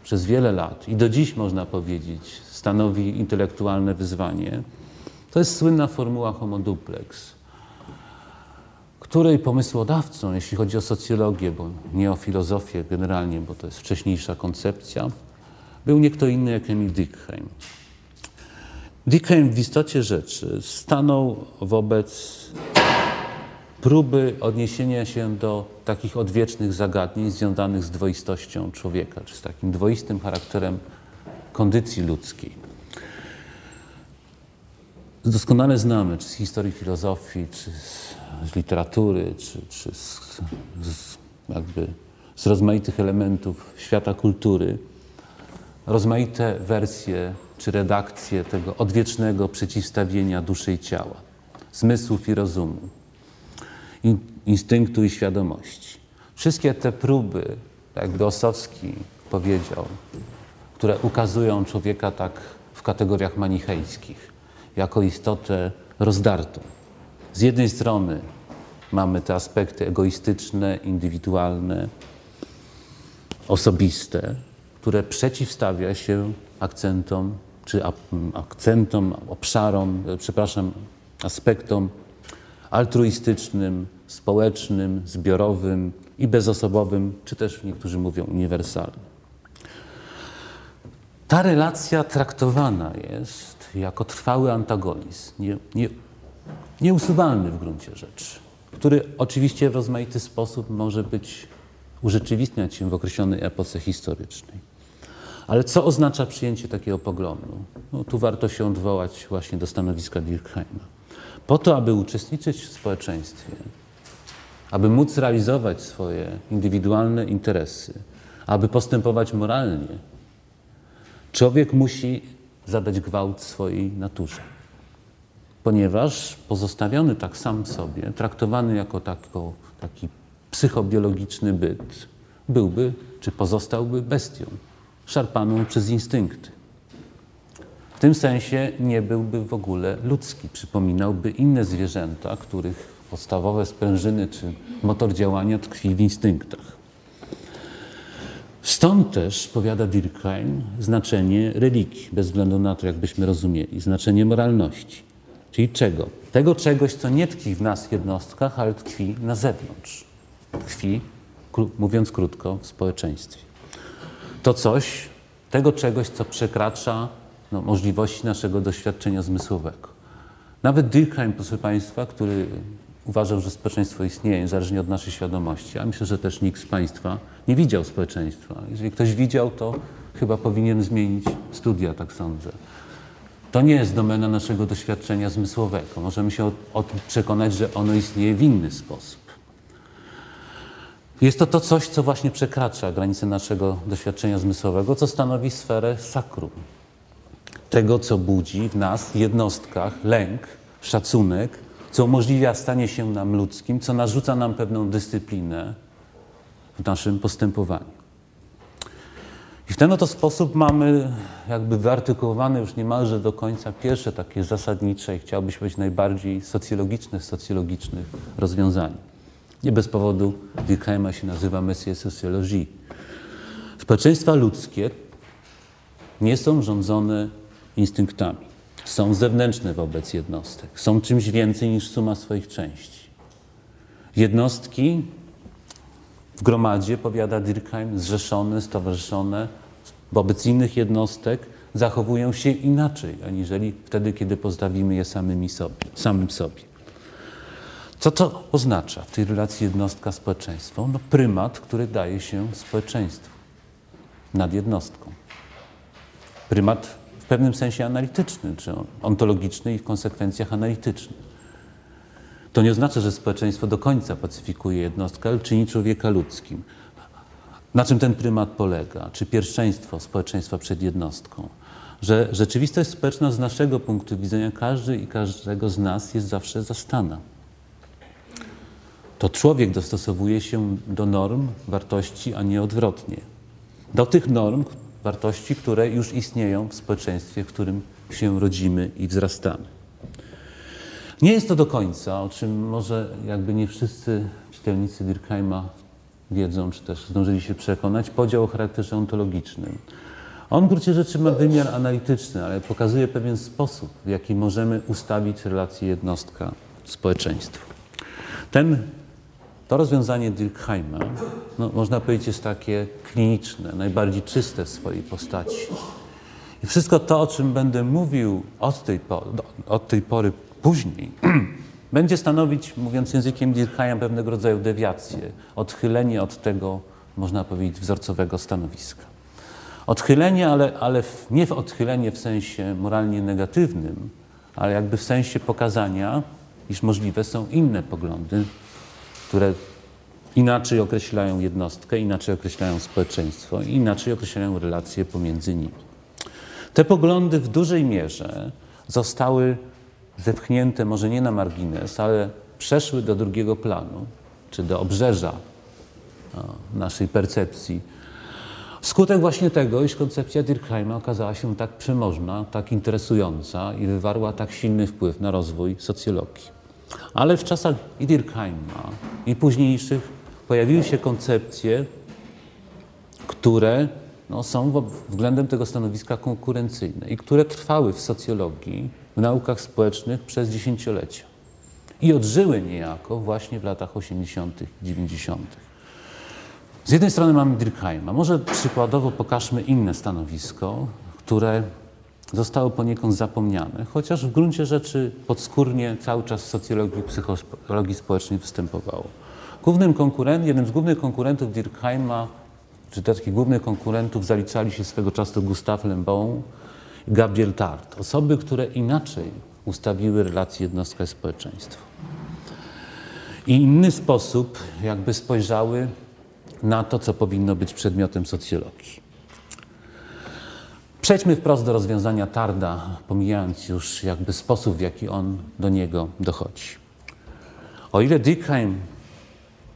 przez wiele lat i do dziś można powiedzieć stanowi intelektualne wyzwanie, to jest słynna formuła homo duplex, której pomysłodawcą, jeśli chodzi o socjologię, bo nie o filozofię generalnie, bo to jest wcześniejsza koncepcja, był nie kto inny jak Emil Durkheim. Durkheim w istocie rzeczy stanął wobec próby odniesienia się do takich odwiecznych zagadnień związanych z dwoistością człowieka, czy z takim dwoistym charakterem kondycji ludzkiej. Doskonale znamy, czy z historii filozofii, czy z, z literatury, czy, czy z, z, jakby z rozmaitych elementów świata kultury, rozmaite wersje czy redakcje tego odwiecznego przeciwstawienia duszy i ciała, zmysłów i rozumu, instynktu i świadomości. Wszystkie te próby, jak Gosowski powiedział, które ukazują człowieka tak w kategoriach manichejskich, jako istotę rozdartą. Z jednej strony mamy te aspekty egoistyczne, indywidualne, osobiste, które przeciwstawia się akcentom, czy akcentom, obszarom, przepraszam, aspektom altruistycznym, społecznym, zbiorowym i bezosobowym, czy też niektórzy mówią uniwersalnym. Ta relacja traktowana jest jako trwały antagonizm, nie, nie, nieusuwalny w gruncie rzeczy, który oczywiście w rozmaity sposób może być urzeczywistniać się w określonej epoce historycznej. Ale co oznacza przyjęcie takiego poglądu? No, tu warto się odwołać właśnie do stanowiska Durkheima. Po to, aby uczestniczyć w społeczeństwie, aby móc realizować swoje indywidualne interesy, aby postępować moralnie, człowiek musi zadać gwałt swojej naturze. Ponieważ pozostawiony tak sam sobie, traktowany jako tako, taki psychobiologiczny byt, byłby czy pozostałby bestią, szarpaną przez instynkty. W tym sensie nie byłby w ogóle ludzki, przypominałby inne zwierzęta, których podstawowe sprężyny czy motor działania tkwi w instynktach. Stąd też, powiada Durkheim, znaczenie religii, bez względu na to, jakbyśmy rozumieli, znaczenie moralności. Czyli czego? Tego czegoś, co nie tkwi w nas jednostkach, ale tkwi na zewnątrz. Tkwi, mówiąc krótko, w społeczeństwie. To coś, tego czegoś, co przekracza no, możliwości naszego doświadczenia zmysłowego. Nawet Durkheim, proszę Państwa, który uważał, że społeczeństwo istnieje niezależnie od naszej świadomości, a myślę, że też nikt z Państwa nie widział społeczeństwa. Jeżeli ktoś widział, to chyba powinien zmienić studia, tak sądzę. To nie jest domena naszego doświadczenia zmysłowego. Możemy się o, tym przekonać, że ono istnieje w inny sposób. Jest to to coś, co właśnie przekracza granice naszego doświadczenia zmysłowego, co stanowi sferę sakrum. Tego, co budzi w nas, jednostkach, lęk, szacunek, co umożliwia stanie się nam ludzkim, co narzuca nam pewną dyscyplinę w naszym postępowaniu. I w ten oto sposób mamy jakby wyartykułowane już niemalże do końca pierwsze takie zasadnicze i chciałbyś powiedzieć najbardziej socjologiczne z socjologicznych rozwiązań. Nie bez powodu Durkheima się nazywa Messier Sociologie. Społeczeństwa ludzkie nie są rządzone instynktami. Są zewnętrzne wobec jednostek. Są czymś więcej niż suma swoich części. Jednostki w gromadzie, powiada Durkheim, zrzeszone, stowarzyszone wobec innych jednostek zachowują się inaczej, aniżeli wtedy, kiedy pozbawimy je samymi sobie, samym sobie. Co to oznacza w tej relacji jednostka-społeczeństwo? No prymat, który daje się społeczeństwu nad jednostką. Prymat w pewnym sensie analityczny, czy ontologiczny i w konsekwencjach analityczny. To nie oznacza, że społeczeństwo do końca pacyfikuje jednostkę, ale czyni człowieka ludzkim. Na czym ten prymat polega? Czy pierwszeństwo społeczeństwa przed jednostką? Że rzeczywistość społeczna z naszego punktu widzenia każdy i każdego z nas jest zawsze zastana to człowiek dostosowuje się do norm, wartości, a nie odwrotnie. Do tych norm, wartości, które już istnieją w społeczeństwie, w którym się rodzimy i wzrastamy. Nie jest to do końca, o czym może jakby nie wszyscy czytelnicy Durkheima wiedzą, czy też zdążyli się przekonać, podział o charakterze ontologicznym. On w gruncie rzeczy ma wymiar analityczny, ale pokazuje pewien sposób, w jaki możemy ustawić relację jednostka-społeczeństwo. Ten to rozwiązanie Durkheima, no, można powiedzieć, jest takie kliniczne, najbardziej czyste w swojej postaci. I wszystko to, o czym będę mówił od tej, pory, od tej pory później, będzie stanowić, mówiąc językiem Durkheima, pewnego rodzaju dewiację, odchylenie od tego, można powiedzieć, wzorcowego stanowiska. Odchylenie, ale, ale nie w odchylenie w sensie moralnie negatywnym, ale jakby w sensie pokazania, iż możliwe są inne poglądy które inaczej określają jednostkę, inaczej określają społeczeństwo, inaczej określają relacje pomiędzy nimi. Te poglądy w dużej mierze zostały zepchnięte może nie na margines, ale przeszły do drugiego planu, czy do obrzeża naszej percepcji. Skutek właśnie tego, iż koncepcja Durkheima okazała się tak przemożna, tak interesująca i wywarła tak silny wpływ na rozwój socjologii. Ale w czasach i Durkheima, i późniejszych pojawiły się koncepcje, które no, są względem tego stanowiska konkurencyjne i które trwały w socjologii, w naukach społecznych przez dziesięciolecia. I odżyły niejako właśnie w latach 80., 90. Z jednej strony mamy Durkheima. Może przykładowo pokażmy inne stanowisko, które zostało poniekąd zapomniane, chociaż w gruncie rzeczy podskórnie cały czas w socjologii i psychologii społecznej występowało. Głównym konkurentem, jednym z głównych konkurentów Durkheima, czy takich głównych konkurentów zaliczali się swego czasu Gustave Le Bon i Gabriel Tart. Osoby, które inaczej ustawiły relacje jednostka i społeczeństwo. I inny sposób jakby spojrzały na to, co powinno być przedmiotem socjologii. Przejdźmy wprost do rozwiązania Tarda, pomijając już jakby sposób, w jaki on do niego dochodzi. O ile Durkheim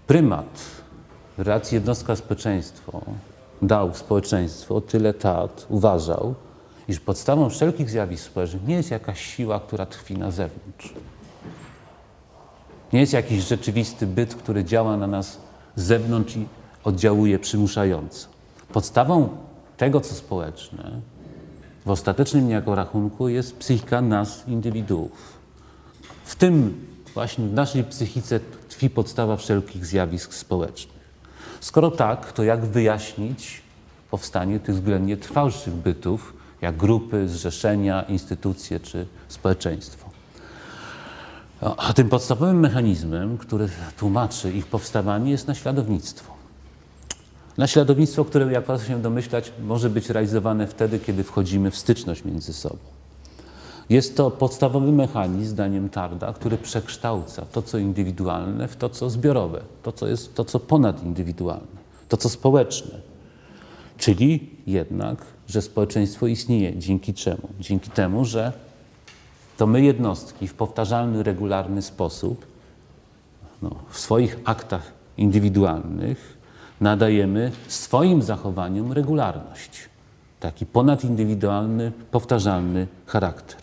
prymat relacji jednostka-społeczeństwo dał społeczeństwu, o tyle Tard uważał, iż podstawą wszelkich zjawisk społecznych nie jest jakaś siła, która tkwi na zewnątrz. Nie jest jakiś rzeczywisty byt, który działa na nas z zewnątrz i oddziałuje przymuszająco. Podstawą tego, co społeczne, w ostatecznym niejako rachunku jest psychika nas, indywiduów. W tym właśnie w naszej psychice tkwi podstawa wszelkich zjawisk społecznych. Skoro tak, to jak wyjaśnić powstanie tych względnie trwalszych bytów, jak grupy, zrzeszenia, instytucje czy społeczeństwo? A tym podstawowym mechanizmem, który tłumaczy ich powstawanie, jest naśladownictwo. Naśladownictwo, które, jak łatwo się domyślać, może być realizowane wtedy, kiedy wchodzimy w styczność między sobą. Jest to podstawowy mechanizm, zdaniem Tarda, który przekształca to, co indywidualne, w to, co zbiorowe, to, co jest to, co ponadindywidualne, to, co społeczne. Czyli jednak, że społeczeństwo istnieje. Dzięki czemu? Dzięki temu, że to my jednostki w powtarzalny, regularny sposób no, w swoich aktach indywidualnych nadajemy swoim zachowaniom regularność. Taki ponadindywidualny, powtarzalny charakter.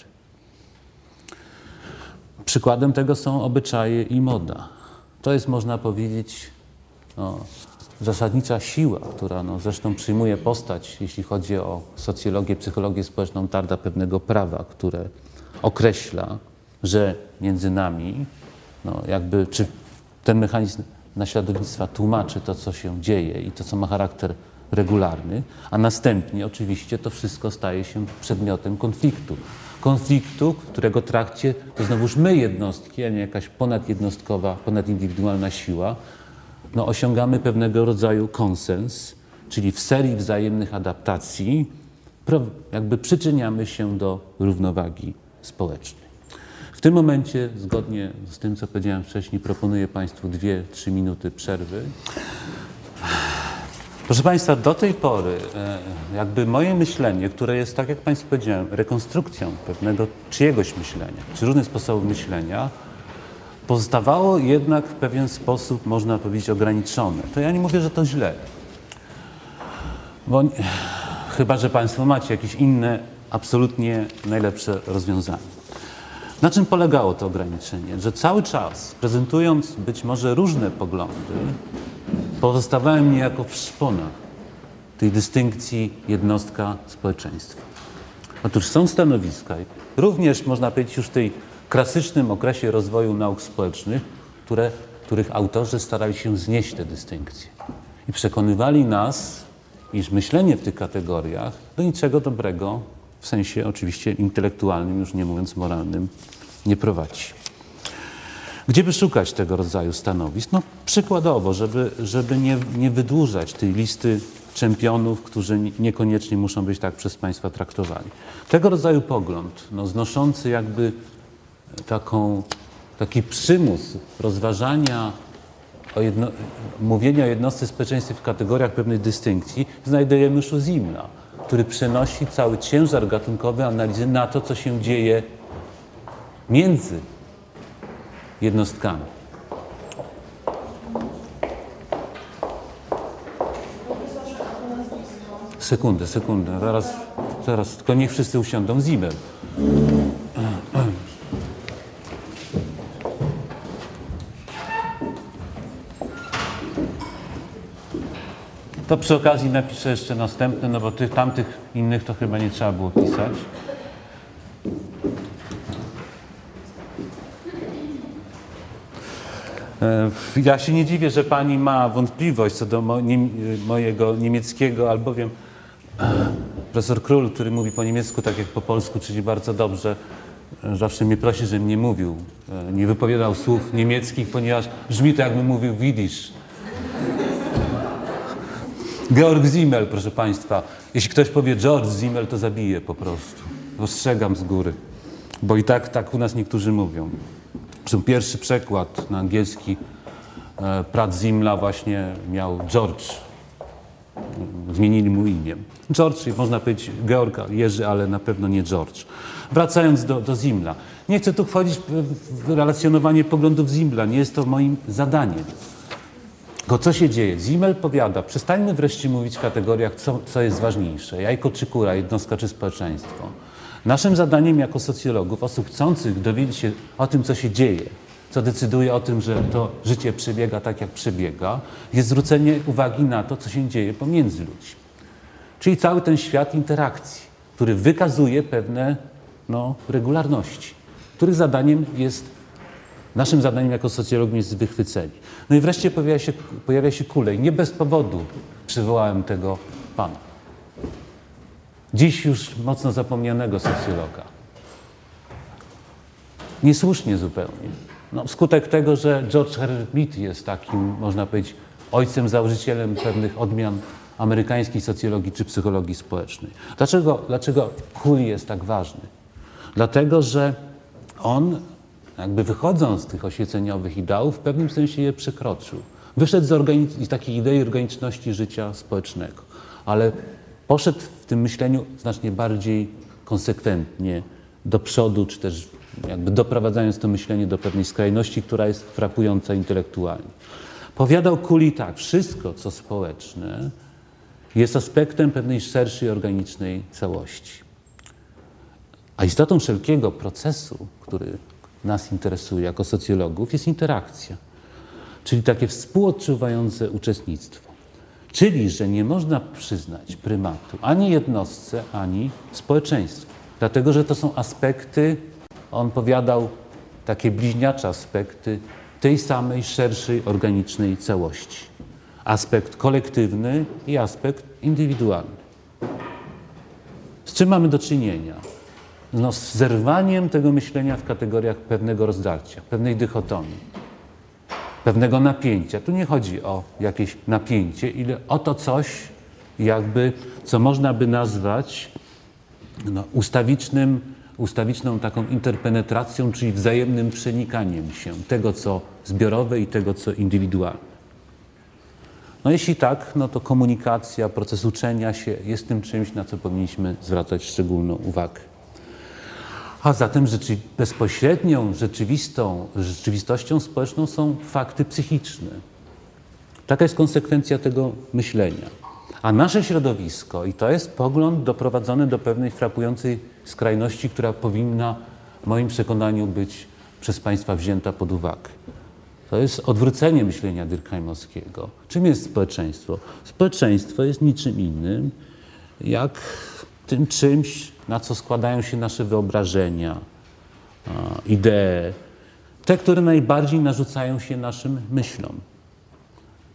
Przykładem tego są obyczaje i moda. To jest, można powiedzieć, no, zasadnicza siła, która no, zresztą przyjmuje postać, jeśli chodzi o socjologię, psychologię społeczną, tarda pewnego prawa, które określa, że między nami, no, jakby, czy ten mechanizm naśladownictwa tłumaczy to, co się dzieje i to, co ma charakter regularny, a następnie oczywiście to wszystko staje się przedmiotem konfliktu. Konfliktu, którego trakcie to znowuż my jednostki, a nie jakaś ponadjednostkowa, ponadindywidualna siła, no osiągamy pewnego rodzaju konsens, czyli w serii wzajemnych adaptacji jakby przyczyniamy się do równowagi społecznej. Tym momencie, zgodnie z tym, co powiedziałem wcześniej, proponuję Państwu dwie, trzy minuty przerwy. Proszę Państwa, do tej pory e, jakby moje myślenie, które jest, tak jak Państwu powiedziałem, rekonstrukcją pewnego czyjegoś myślenia, czy różnych sposobów myślenia, pozostawało jednak w pewien sposób, można powiedzieć, ograniczone. To ja nie mówię, że to źle. Bo chyba, że Państwo macie jakieś inne, absolutnie najlepsze rozwiązanie. Na czym polegało to ograniczenie? Że cały czas, prezentując być może różne poglądy, pozostawałem niejako w szponach tej dystynkcji jednostka społeczeństwa. Otóż są stanowiska, również można powiedzieć już w tej klasycznym okresie rozwoju nauk społecznych, które, których autorzy starali się znieść te dystynkcje i przekonywali nas, iż myślenie w tych kategoriach do niczego dobrego w sensie oczywiście intelektualnym, już nie mówiąc moralnym, nie prowadzi. Gdzie by szukać tego rodzaju stanowisk? No przykładowo, żeby, żeby nie, nie wydłużać tej listy czempionów, którzy niekoniecznie muszą być tak przez Państwa traktowani. Tego rodzaju pogląd, no, znoszący jakby taką, taki przymus rozważania o jedno, mówienia o jednostce społeczeństwa w kategoriach pewnej dystynkcji, znajdujemy już u Zimna który przenosi cały ciężar gatunkowy analizy na to, co się dzieje między jednostkami. Sekundę, sekundę, zaraz, zaraz, tylko niech wszyscy usiądą. Zimmer. To przy okazji napiszę jeszcze następne, no bo tych tamtych innych to chyba nie trzeba było pisać. E, ja się nie dziwię, że pani ma wątpliwość co do mojego niemieckiego, albowiem e, profesor Król, który mówi po niemiecku tak jak po polsku, czyli bardzo dobrze, e, zawsze mnie prosi, żebym nie mówił, nie wypowiadał słów niemieckich, ponieważ brzmi to jakbym mówił widzisz. Georg Zimmel, proszę Państwa. Jeśli ktoś powie George Zimmel, to zabije po prostu. Ostrzegam z góry. Bo i tak, tak u nas niektórzy mówią. Zresztą pierwszy przekład na angielski e, Prac Zimmla właśnie miał George. Zmienili mu imię. George, można powiedzieć Georg Jerzy, ale na pewno nie George. Wracając do, do Zimmla. Nie chcę tu wchodzić w relacjonowanie poglądów Zimmla. Nie jest to moim zadaniem. Tylko co się dzieje? Zimmel powiada, przestańmy wreszcie mówić w kategoriach, co, co jest ważniejsze, jajko czy kura, jednostka czy społeczeństwo. Naszym zadaniem jako socjologów, osób chcących dowiedzieć się o tym, co się dzieje co decyduje o tym, że to życie przebiega tak, jak przebiega, jest zwrócenie uwagi na to, co się dzieje pomiędzy ludźmi. Czyli cały ten świat interakcji, który wykazuje pewne no, regularności, których zadaniem jest, naszym zadaniem jako socjologów jest wychwycenie. No i wreszcie pojawia się, pojawia się kulej. Nie bez powodu przywołałem tego pana. Dziś już mocno zapomnianego socjologa. Niesłusznie zupełnie. No, wskutek tego, że George Herbert Mead jest takim, można powiedzieć, ojcem, założycielem pewnych odmian amerykańskiej socjologii czy psychologii społecznej. Dlaczego, dlaczego jest tak ważny? Dlatego, że on, jakby wychodząc z tych oświeceniowych ideałów, w pewnym sensie je przekroczył. Wyszedł z, z takiej idei organiczności życia społecznego, ale poszedł w tym myśleniu znacznie bardziej konsekwentnie do przodu, czy też jakby doprowadzając to myślenie do pewnej skrajności, która jest frapująca intelektualnie. Powiadał Kuli tak, wszystko co społeczne jest aspektem pewnej szerszej organicznej całości. A istotą wszelkiego procesu, który nas interesuje jako socjologów, jest interakcja, czyli takie współodczuwające uczestnictwo. Czyli, że nie można przyznać prymatu ani jednostce, ani społeczeństwu, dlatego że to są aspekty, on powiadał, takie bliźniacze aspekty tej samej szerszej organicznej całości. Aspekt kolektywny i aspekt indywidualny. Z czym mamy do czynienia? No, z zerwaniem tego myślenia w kategoriach pewnego rozdarcia, pewnej dychotomii, pewnego napięcia. Tu nie chodzi o jakieś napięcie, ile o to coś, jakby, co można by nazwać no, ustawicznym, ustawiczną taką interpenetracją, czyli wzajemnym przenikaniem się tego, co zbiorowe i tego, co indywidualne. No jeśli tak, no to komunikacja, proces uczenia się jest tym czymś, na co powinniśmy zwracać szczególną uwagę. A zatem rzeczy, bezpośrednią, rzeczywistą, rzeczywistością społeczną są fakty psychiczne. Taka jest konsekwencja tego myślenia. A nasze środowisko, i to jest pogląd doprowadzony do pewnej frapującej skrajności, która powinna w moim przekonaniu być przez Państwa wzięta pod uwagę. To jest odwrócenie myślenia Durkheimowskiego. Czym jest społeczeństwo? Społeczeństwo jest niczym innym jak tym czymś, na co składają się nasze wyobrażenia, idee, te, które najbardziej narzucają się naszym myślom.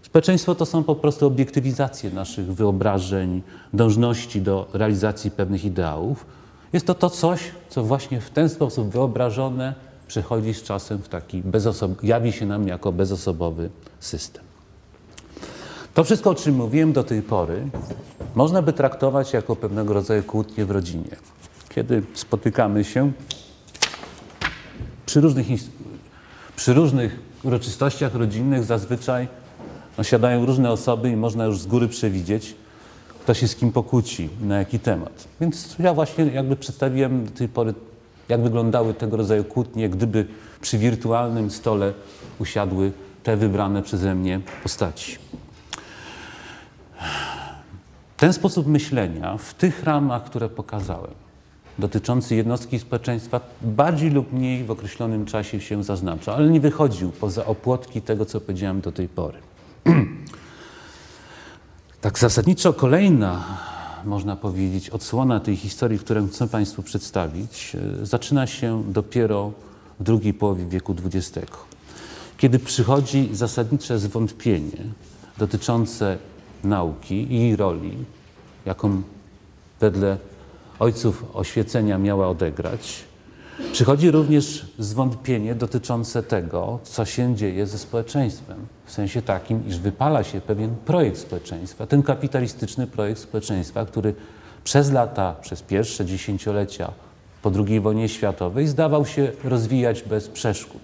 Społeczeństwo to są po prostu obiektywizacje naszych wyobrażeń, dążności do realizacji pewnych ideałów. Jest to to coś, co właśnie w ten sposób wyobrażone przechodzi z czasem w taki bezosob... jawi się nam jako bezosobowy system. To wszystko, o czym mówiłem do tej pory, można by traktować jako pewnego rodzaju kłótnie w rodzinie. Kiedy spotykamy się przy różnych, przy różnych uroczystościach rodzinnych, zazwyczaj no, siadają różne osoby i można już z góry przewidzieć, kto się z kim pokłóci, na jaki temat. Więc ja właśnie jakby przedstawiłem do tej pory, jak wyglądały tego rodzaju kłótnie, gdyby przy wirtualnym stole usiadły te wybrane przeze mnie postaci. Ten sposób myślenia w tych ramach, które pokazałem, dotyczący jednostki społeczeństwa, bardziej lub mniej w określonym czasie się zaznacza, ale nie wychodził poza opłotki tego, co powiedziałem do tej pory. tak zasadniczo kolejna, można powiedzieć, odsłona tej historii, którą chcę Państwu przedstawić, e, zaczyna się dopiero w drugiej połowie wieku XX, kiedy przychodzi zasadnicze zwątpienie dotyczące nauki i jej roli, jaką wedle ojców oświecenia miała odegrać, przychodzi również zwątpienie dotyczące tego, co się dzieje ze społeczeństwem. W sensie takim, iż wypala się pewien projekt społeczeństwa, ten kapitalistyczny projekt społeczeństwa, który przez lata, przez pierwsze dziesięciolecia po II wojnie światowej zdawał się rozwijać bez przeszkód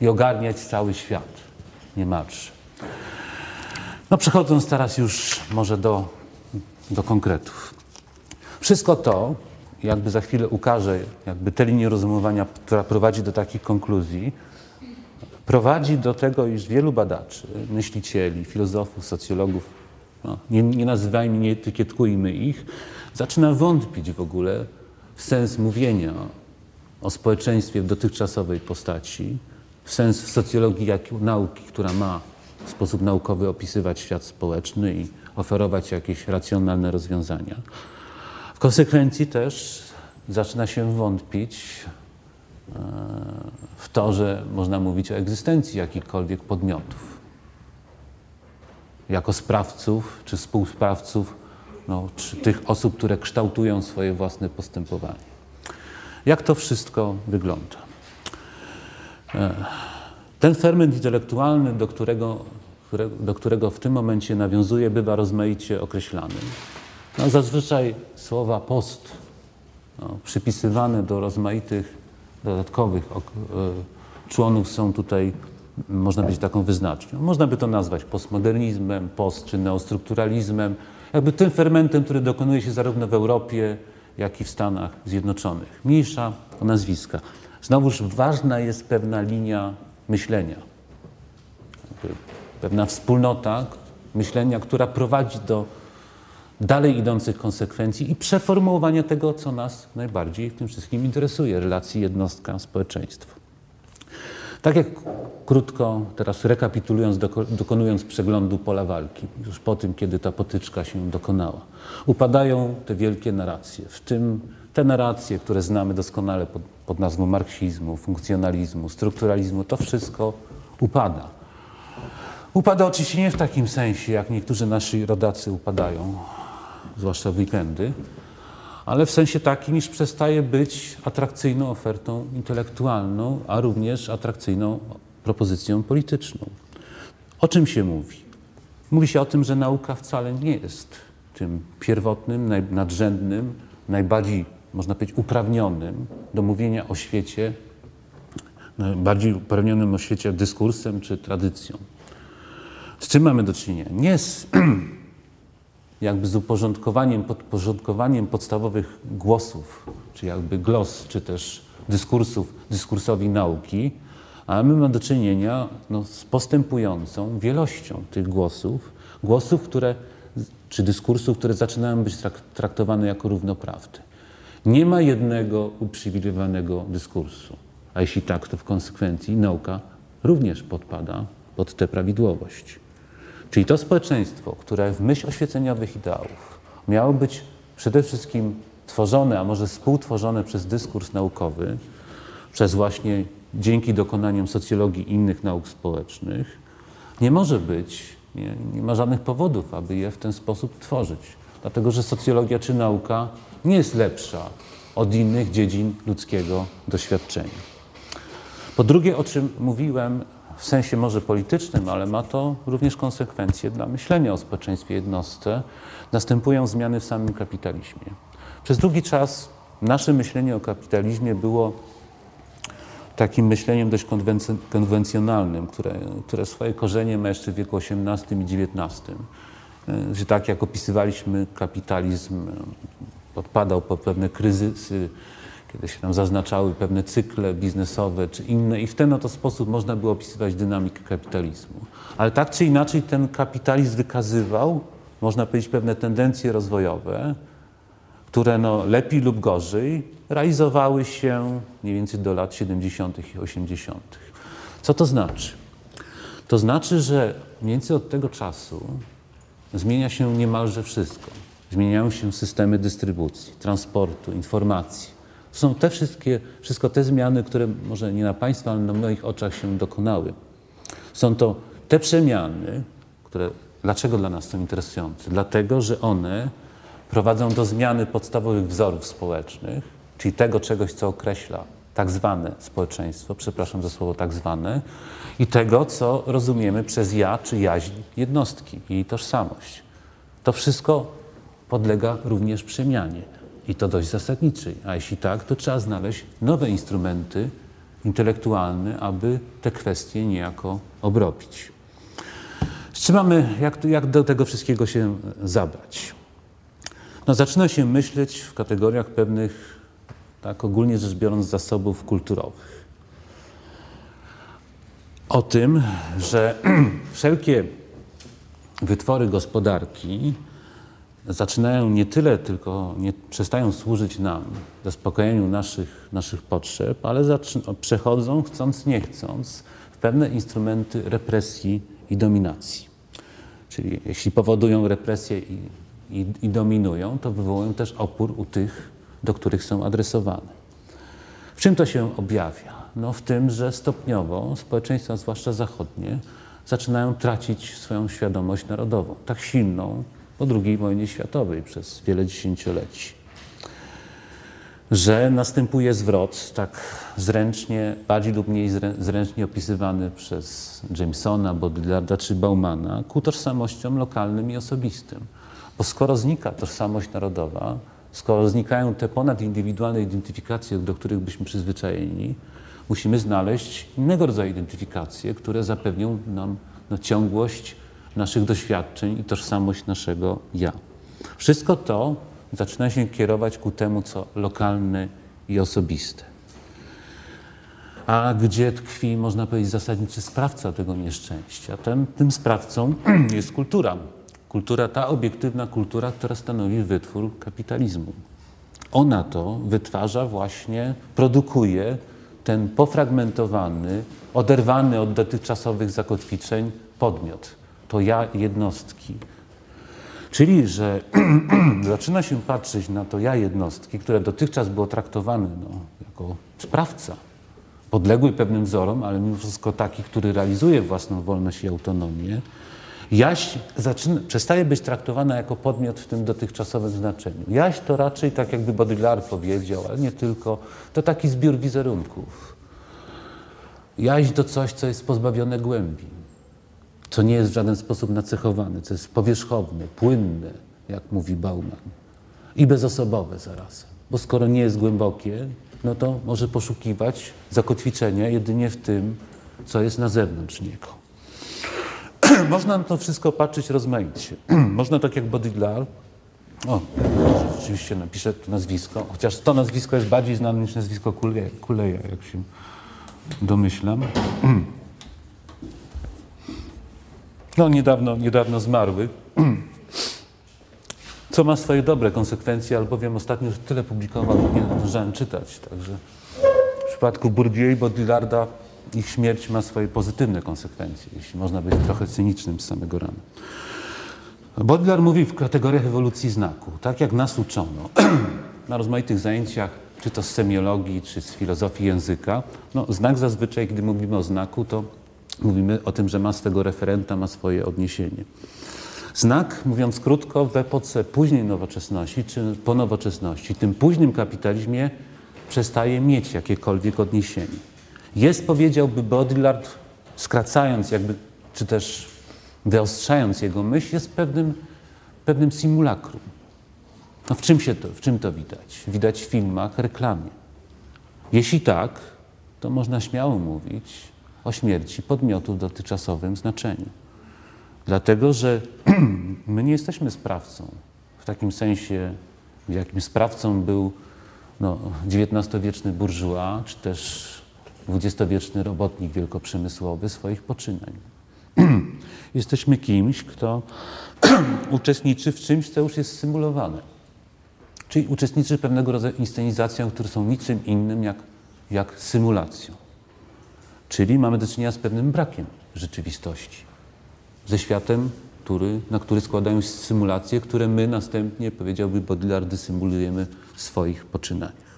i ogarniać cały świat niemalże. No przechodząc teraz już może do, do konkretów. Wszystko to, jakby za chwilę ukażę, jakby tę linię rozumowania, która prowadzi do takich konkluzji, prowadzi do tego, iż wielu badaczy, myślicieli, filozofów, socjologów, no, nie, nie nazywajmy, nie etykietkujmy ich, zaczyna wątpić w ogóle w sens mówienia o społeczeństwie w dotychczasowej postaci, sens socjologii jak nauki, która ma w sposób naukowy opisywać świat społeczny i oferować jakieś racjonalne rozwiązania. W konsekwencji też zaczyna się wątpić e, w to, że można mówić o egzystencji jakichkolwiek podmiotów. Jako sprawców czy współsprawców no, czy tych osób, które kształtują swoje własne postępowanie. Jak to wszystko wygląda? E, ten ferment intelektualny, do którego, do którego w tym momencie nawiązuje, bywa rozmaicie określany. No, zazwyczaj słowa post no, przypisywane do rozmaitych dodatkowych e, członów są tutaj, można być taką wyznacznią. Można by to nazwać postmodernizmem, post czy neostrukturalizmem, jakby tym fermentem, który dokonuje się zarówno w Europie, jak i w Stanach Zjednoczonych. Mniejsza o nazwiska. Znowuż ważna jest pewna linia myślenia, pewna wspólnota myślenia, która prowadzi do dalej idących konsekwencji i przeformułowania tego, co nas najbardziej w tym wszystkim interesuje relacji jednostka-społeczeństwo. Tak jak krótko, teraz rekapitulując, dokonując przeglądu pola walki, już po tym, kiedy ta potyczka się dokonała, upadają te wielkie narracje, w tym te narracje, które znamy doskonale pod, pod nazwą marksizmu, funkcjonalizmu, strukturalizmu, to wszystko upada. Upada oczywiście nie w takim sensie, jak niektórzy nasi rodacy upadają, zwłaszcza w weekendy, ale w sensie takim, iż przestaje być atrakcyjną ofertą intelektualną, a również atrakcyjną propozycją polityczną. O czym się mówi? Mówi się o tym, że nauka wcale nie jest tym pierwotnym, nadrzędnym, najbardziej, można powiedzieć, uprawnionym do mówienia o świecie, bardziej uprawnionym o świecie dyskursem czy tradycją. Z czym mamy do czynienia? Nie z jakby z uporządkowaniem, podporządkowaniem podstawowych głosów, czy jakby glos, czy też dyskursów, dyskursowi nauki, ale my mamy do czynienia no, z postępującą wielością tych głosów, głosów, które, czy dyskursów, które zaczynają być traktowane jako równoprawne. Nie ma jednego uprzywilejowanego dyskursu, a jeśli tak, to w konsekwencji nauka również podpada pod tę prawidłowość. Czyli to społeczeństwo, które w myśl oświeceniowych ideałów miało być przede wszystkim tworzone, a może współtworzone przez dyskurs naukowy, przez właśnie dzięki dokonaniom socjologii innych nauk społecznych, nie może być, nie, nie ma żadnych powodów, aby je w ten sposób tworzyć. Dlatego, że socjologia czy nauka nie jest lepsza od innych dziedzin ludzkiego doświadczenia. Po drugie, o czym mówiłem, w sensie może politycznym, ale ma to również konsekwencje dla myślenia o społeczeństwie jednostce. Następują zmiany w samym kapitalizmie. Przez długi czas nasze myślenie o kapitalizmie było takim myśleniem dość konwencjonalnym, które, które swoje korzenie ma jeszcze w wieku XVIII i XIX. Że tak jak opisywaliśmy kapitalizm, podpadał pod pewne kryzysy, kiedy się tam zaznaczały pewne cykle biznesowe czy inne i w ten oto sposób można było opisywać dynamikę kapitalizmu. Ale tak czy inaczej ten kapitalizm wykazywał, można powiedzieć, pewne tendencje rozwojowe, które no, lepiej lub gorzej realizowały się mniej więcej do lat 70. i 80. Co to znaczy? To znaczy, że mniej więcej od tego czasu zmienia się niemalże wszystko. Zmieniają się systemy dystrybucji, transportu, informacji. Są te wszystkie, wszystko te zmiany, które może nie na Państwa, ale na moich oczach się dokonały. Są to te przemiany, które dlaczego dla nas są interesujące? Dlatego, że one prowadzą do zmiany podstawowych wzorów społecznych, czyli tego czegoś, co określa tak zwane społeczeństwo, przepraszam za słowo tak zwane, i tego, co rozumiemy przez ja czy jaźń jednostki jej tożsamość. To wszystko podlega również przemianie i to dość zasadniczej. A jeśli tak, to trzeba znaleźć nowe instrumenty intelektualne, aby te kwestie niejako obrobić. Z czym mamy, jak, jak do tego wszystkiego się zabrać? No, zaczyna się myśleć w kategoriach pewnych, tak ogólnie rzecz biorąc, zasobów kulturowych. O tym, że wszelkie wytwory gospodarki zaczynają nie tyle tylko, nie przestają służyć nam, zaspokojeniu naszych, naszych potrzeb, ale przechodzą, chcąc nie chcąc, pewne instrumenty represji i dominacji. Czyli jeśli powodują represję i, i, i dominują, to wywołują też opór u tych, do których są adresowane. W czym to się objawia? No w tym, że stopniowo społeczeństwa, zwłaszcza zachodnie, zaczynają tracić swoją świadomość narodową, tak silną po II wojnie światowej przez wiele dziesięcioleci. Że następuje zwrot, tak zręcznie, bardziej lub mniej zręcznie opisywany przez Jamesona, Baudrillarda czy Baumana, ku tożsamościom lokalnym i osobistym. Bo skoro znika tożsamość narodowa, skoro znikają te ponadindywidualne identyfikacje, do których byśmy przyzwyczajeni, musimy znaleźć innego rodzaju identyfikacje, które zapewnią nam no, ciągłość naszych doświadczeń i tożsamość naszego ja. Wszystko to zaczyna się kierować ku temu, co lokalne i osobiste. A gdzie tkwi, można powiedzieć, zasadniczy sprawca tego nieszczęścia? Ten, tym sprawcą jest kultura. Kultura, ta obiektywna kultura, która stanowi wytwór kapitalizmu. Ona to wytwarza właśnie, produkuje ten pofragmentowany, oderwany od dotychczasowych zakotwiczeń podmiot. To ja jednostki. Czyli, że zaczyna się patrzeć na to ja jednostki, które dotychczas było traktowane no, jako sprawca, podległy pewnym wzorom, ale mimo wszystko taki, który realizuje własną wolność i autonomię, Jaś zaczyna, przestaje być traktowana jako podmiot w tym dotychczasowym znaczeniu. Jaś to raczej, tak jakby Baudrillard powiedział, ale nie tylko, to taki zbiór wizerunków. Jaś to coś, co jest pozbawione głębi, co nie jest w żaden sposób nacechowane, co jest powierzchowne, płynne, jak mówi Bauman, i bezosobowe zarazem. Bo skoro nie jest głębokie, no to może poszukiwać zakotwiczenia jedynie w tym, co jest na zewnątrz niego. Można na to wszystko patrzeć rozmaicie. Można tak jak Baudrillard, o, rzeczywiście napiszę to nazwisko, chociaż to nazwisko jest bardziej znane niż nazwisko Kuleja, jak się domyślam. No, niedawno, niedawno zmarły, co ma swoje dobre konsekwencje, albowiem ostatnio już tyle publikował, nie zdążyłem czytać, także w przypadku Bourdieu i Baudrillarda ich śmierć ma swoje pozytywne konsekwencje, jeśli można być trochę cynicznym z samego rana. Baudrillard mówi w kategoriach ewolucji znaku, tak jak nas uczono na rozmaitych zajęciach, czy to z semiologii, czy z filozofii języka. No, znak zazwyczaj, gdy mówimy o znaku, to mówimy o tym, że ma swego referenta, ma swoje odniesienie. Znak, mówiąc krótko, w epoce późnej nowoczesności, czy po nowoczesności, tym późnym kapitalizmie przestaje mieć jakiekolwiek odniesienie. Jest, powiedziałby Baudrillard, skracając jakby, czy też wyostrzając jego myśl, jest pewnym, pewnym simulakrum. No w czym się to, w czym to widać? Widać w filmach, reklamie. Jeśli tak, to można śmiało mówić o śmierci podmiotu w dotychczasowym znaczeniu. Dlatego, że my nie jesteśmy sprawcą w takim sensie, w jakim sprawcą był no, XIX-wieczny burżuła, czy też dwudziestowieczny robotnik wielkoprzemysłowy swoich poczynań. Jesteśmy kimś, kto uczestniczy w czymś, co już jest symulowane. Czyli uczestniczy w pewnego rodzaju inscenizacjach, które są niczym innym jak, jak symulacją. Czyli mamy do czynienia z pewnym brakiem rzeczywistości. Ze światem, który, na który składają się symulacje, które my następnie, powiedziałby Baudrillard, symulujemy w swoich poczynaniach.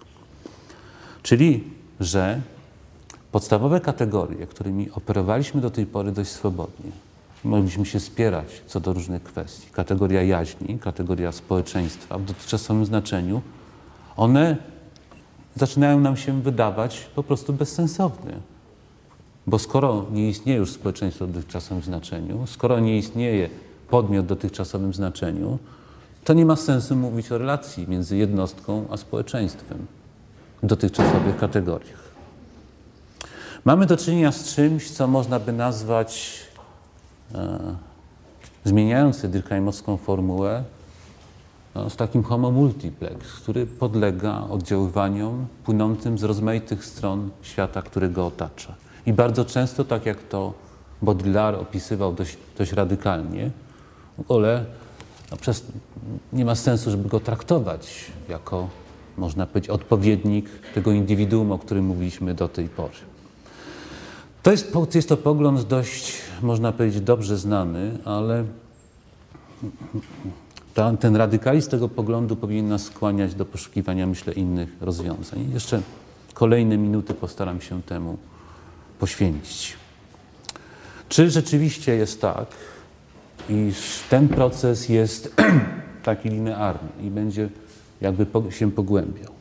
Czyli, że Podstawowe kategorie, którymi operowaliśmy do tej pory dość swobodnie, mogliśmy się spierać co do różnych kwestii. Kategoria jaźni, kategoria społeczeństwa w dotychczasowym znaczeniu, one zaczynają nam się wydawać po prostu bezsensowne. Bo skoro nie istnieje już społeczeństwo w dotychczasowym znaczeniu, skoro nie istnieje podmiot w dotychczasowym znaczeniu, to nie ma sensu mówić o relacji między jednostką a społeczeństwem w dotychczasowych kategoriach. Mamy do czynienia z czymś, co można by nazwać, e, zmieniając Durkheimowską formułę, no, z takim homo multiplex, który podlega oddziaływaniom płynącym z rozmaitych stron świata, który go otacza. I bardzo często, tak jak to Baudrillard opisywał dość, dość radykalnie, ale no, przez, nie ma sensu, żeby go traktować jako, można powiedzieć, odpowiednik tego indywiduum, o którym mówiliśmy do tej pory. To jest, jest to pogląd dość, można powiedzieć, dobrze znany, ale ta, ten radykalizm tego poglądu powinien nas skłaniać do poszukiwania, myślę, innych rozwiązań. Jeszcze kolejne minuty postaram się temu poświęcić. Czy rzeczywiście jest tak, iż ten proces jest taki linearny i będzie jakby się pogłębiał?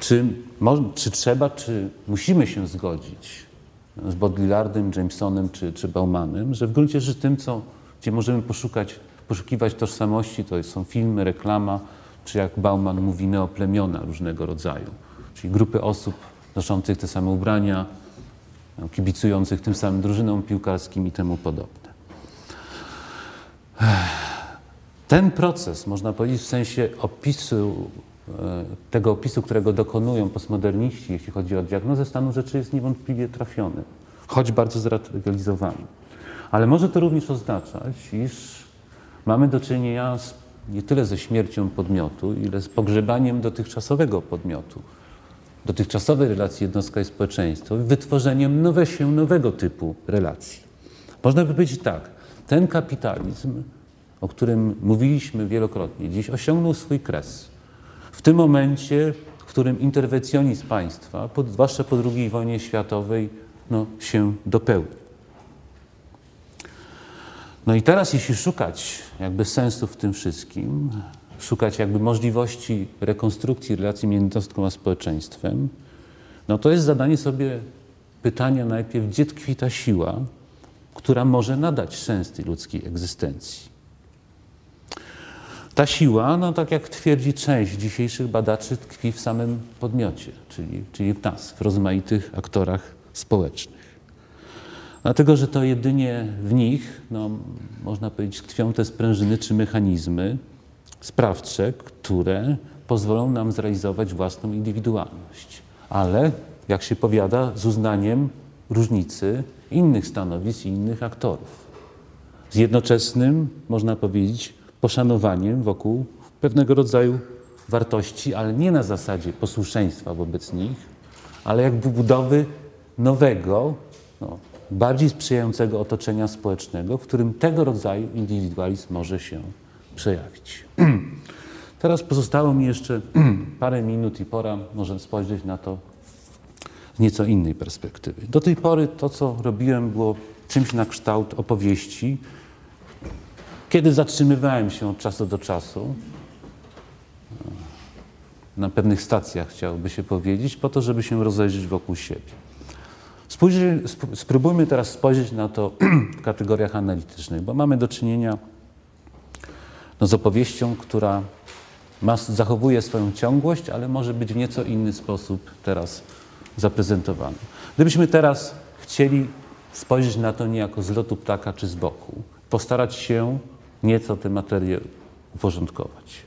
Czy, czy trzeba, czy musimy się zgodzić z Baudrillardem, Jamesonem czy, czy Baumanem, że w gruncie rzeczy tym, co, gdzie możemy poszukać, poszukiwać tożsamości, to są filmy, reklama, czy jak Bauman mówi, neoplemiona różnego rodzaju, czyli grupy osób noszących te same ubrania, kibicujących tym samym drużynom piłkarskim i temu podobne. Ten proces, można powiedzieć, w sensie opisu, e, tego opisu, którego dokonują postmoderniści, jeśli chodzi o diagnozę stanu rzeczy, jest niewątpliwie trafiony, choć bardzo zradykalizowany. Ale może to również oznaczać, iż mamy do czynienia z, nie tyle ze śmiercią podmiotu, ile z pogrzebaniem dotychczasowego podmiotu, dotychczasowej relacji jednostka i społeczeństwo, wytworzeniem nowe się, nowego typu relacji. Można by powiedzieć tak, ten kapitalizm, o którym mówiliśmy wielokrotnie dziś, osiągnął swój kres. W tym momencie, w którym interwencjonizm państwa, pod, zwłaszcza po II wojnie światowej, no, się dopełnił. No i teraz, jeśli szukać jakby sensu w tym wszystkim, szukać jakby możliwości rekonstrukcji relacji między jednostką a społeczeństwem, no to jest zadanie sobie pytania najpierw, gdzie tkwi ta siła, która może nadać sens tej ludzkiej egzystencji. Ta siła, no tak jak twierdzi część dzisiejszych badaczy, tkwi w samym podmiocie, czyli, czyli w nas, w rozmaitych aktorach społecznych. Dlatego, że to jedynie w nich, no, można powiedzieć, tkwią te sprężyny czy mechanizmy sprawcze, które pozwolą nam zrealizować własną indywidualność. Ale, jak się powiada, z uznaniem różnicy innych stanowisk i innych aktorów. Z jednoczesnym, można powiedzieć, poszanowaniem wokół pewnego rodzaju wartości, ale nie na zasadzie posłuszeństwa wobec nich, ale jakby budowy nowego, no, bardziej sprzyjającego otoczenia społecznego, w którym tego rodzaju indywidualizm może się przejawić. Teraz pozostało mi jeszcze parę minut i pora może spojrzeć na to z nieco innej perspektywy. Do tej pory to, co robiłem, było czymś na kształt opowieści, kiedy zatrzymywałem się od czasu do czasu na pewnych stacjach, chciałoby się powiedzieć, po to, żeby się rozejrzeć wokół siebie. Spróbujmy teraz spojrzeć na to w kategoriach analitycznych, bo mamy do czynienia no, z opowieścią, która ma, zachowuje swoją ciągłość, ale może być w nieco inny sposób teraz zaprezentowana. Gdybyśmy teraz chcieli spojrzeć na to niejako z lotu ptaka czy z boku, postarać się nieco tę materię uporządkować.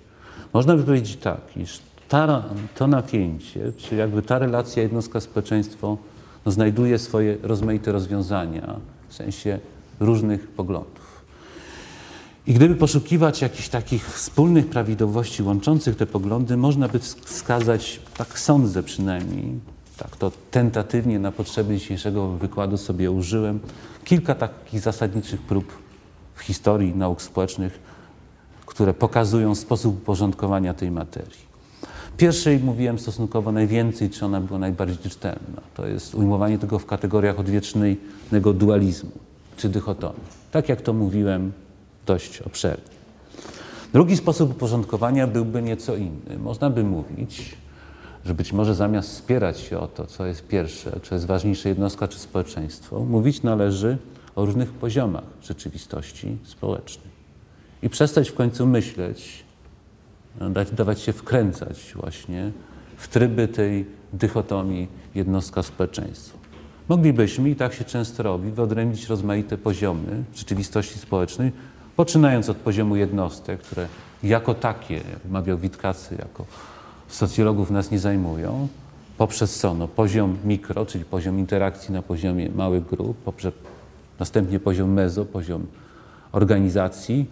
Można by powiedzieć tak, iż ta, to napięcie, czy jakby ta relacja jednostka-społeczeństwo no, znajduje swoje rozmaite rozwiązania w sensie różnych poglądów. I gdyby poszukiwać jakichś takich wspólnych prawidłowości łączących te poglądy, można by wskazać, tak sądzę przynajmniej, tak to tentatywnie na potrzeby dzisiejszego wykładu sobie użyłem, kilka takich zasadniczych prób w historii nauk społecznych, które pokazują sposób uporządkowania tej materii. Pierwszej mówiłem stosunkowo najwięcej, czy ona była najbardziej czytelna. To jest ujmowanie tego w kategoriach odwiecznego dualizmu czy dychotomii. Tak jak to mówiłem dość obszernie. Drugi sposób uporządkowania byłby nieco inny. Można by mówić, że być może zamiast spierać się o to, co jest pierwsze, czy jest ważniejsze jednostka czy społeczeństwo, mówić należy o różnych poziomach rzeczywistości społecznej. I przestać w końcu myśleć, dać, dawać się wkręcać właśnie w tryby tej dychotomii jednostka-społeczeństwo. Moglibyśmy, i tak się często robi, wyodrębnić rozmaite poziomy rzeczywistości społecznej, poczynając od poziomu jednostek, które jako takie, jak mawiał Witkacy, jako socjologów nas nie zajmują, poprzez co? No, poziom mikro, czyli poziom interakcji na poziomie małych grup, poprzez następnie poziom mezo, poziom organizacji,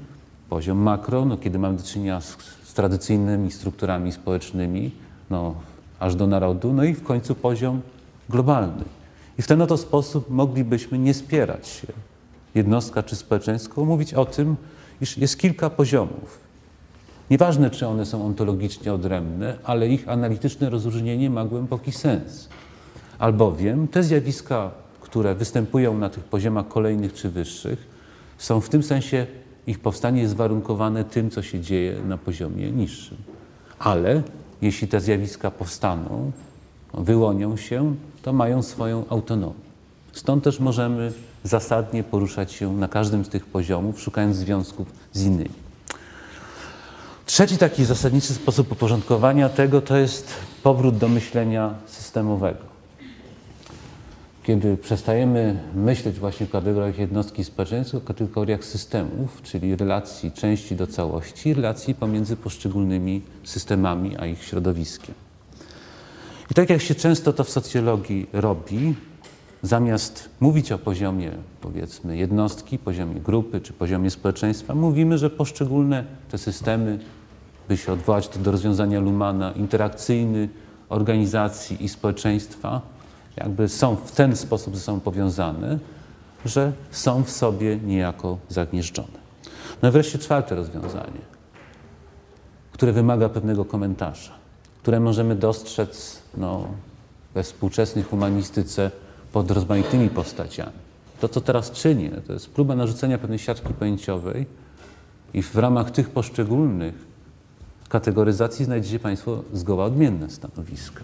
poziom makro, no, kiedy mamy do czynienia z, z tradycyjnymi strukturami społecznymi, no, aż do narodu, no i w końcu poziom globalny, I w ten oto sposób moglibyśmy nie spierać się, jednostka czy społeczeństwo, mówić o tym, iż jest kilka poziomów. Nieważne, czy one są ontologicznie odrębne, ale ich analityczne rozróżnienie ma głęboki sens. Albowiem te zjawiska, które występują na tych poziomach kolejnych czy wyższych, są w tym sensie, ich powstanie jest warunkowane tym, co się dzieje na poziomie niższym. Ale jeśli te zjawiska powstaną, wyłonią się, to mają swoją autonomię. Stąd też możemy zasadnie poruszać się na każdym z tych poziomów, szukając związków z innymi. Trzeci taki zasadniczy sposób uporządkowania tego to jest powrót do myślenia systemowego. Kiedy przestajemy myśleć właśnie w kategoriach jednostki społeczeństwa, w kategoriach systemów, czyli relacji części do całości, relacji pomiędzy poszczególnymi systemami a ich środowiskiem. I tak jak się często to w socjologii robi, zamiast mówić o poziomie, powiedzmy, jednostki, poziomie grupy czy poziomie społeczeństwa, mówimy, że poszczególne te systemy, by się odwołać do rozwiązania Lumana, interakcyjny organizacji i społeczeństwa, jakby są w ten sposób ze sobą powiązane, że są w sobie niejako zagnieżdżone. No i wreszcie czwarte rozwiązanie, które wymaga pewnego komentarza, które możemy dostrzec no, we współczesnej humanistyce pod rozmaitymi postaciami. To, co teraz czynię, to jest próba narzucenia pewnej siatki pojęciowej i w ramach tych poszczególnych kategoryzacji znajdziecie Państwo zgoła odmienne stanowiska.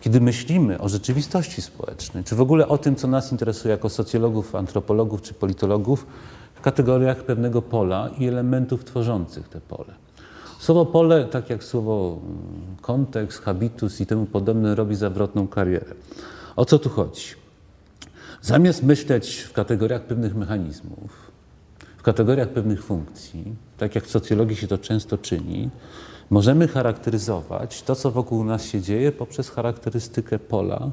Kiedy myślimy o rzeczywistości społecznej, czy w ogóle o tym, co nas interesuje jako socjologów, antropologów czy politologów, w kategoriach pewnego pola i elementów tworzących te pole. Słowo pole, tak jak słowo mm, kontekst, habitus i temu podobne, robi zawrotną karierę. O co tu chodzi? Zamiast myśleć w kategoriach pewnych mechanizmów, w kategoriach pewnych funkcji, tak jak w socjologii się to często czyni, możemy charakteryzować to, co wokół nas się dzieje, poprzez charakterystykę pola,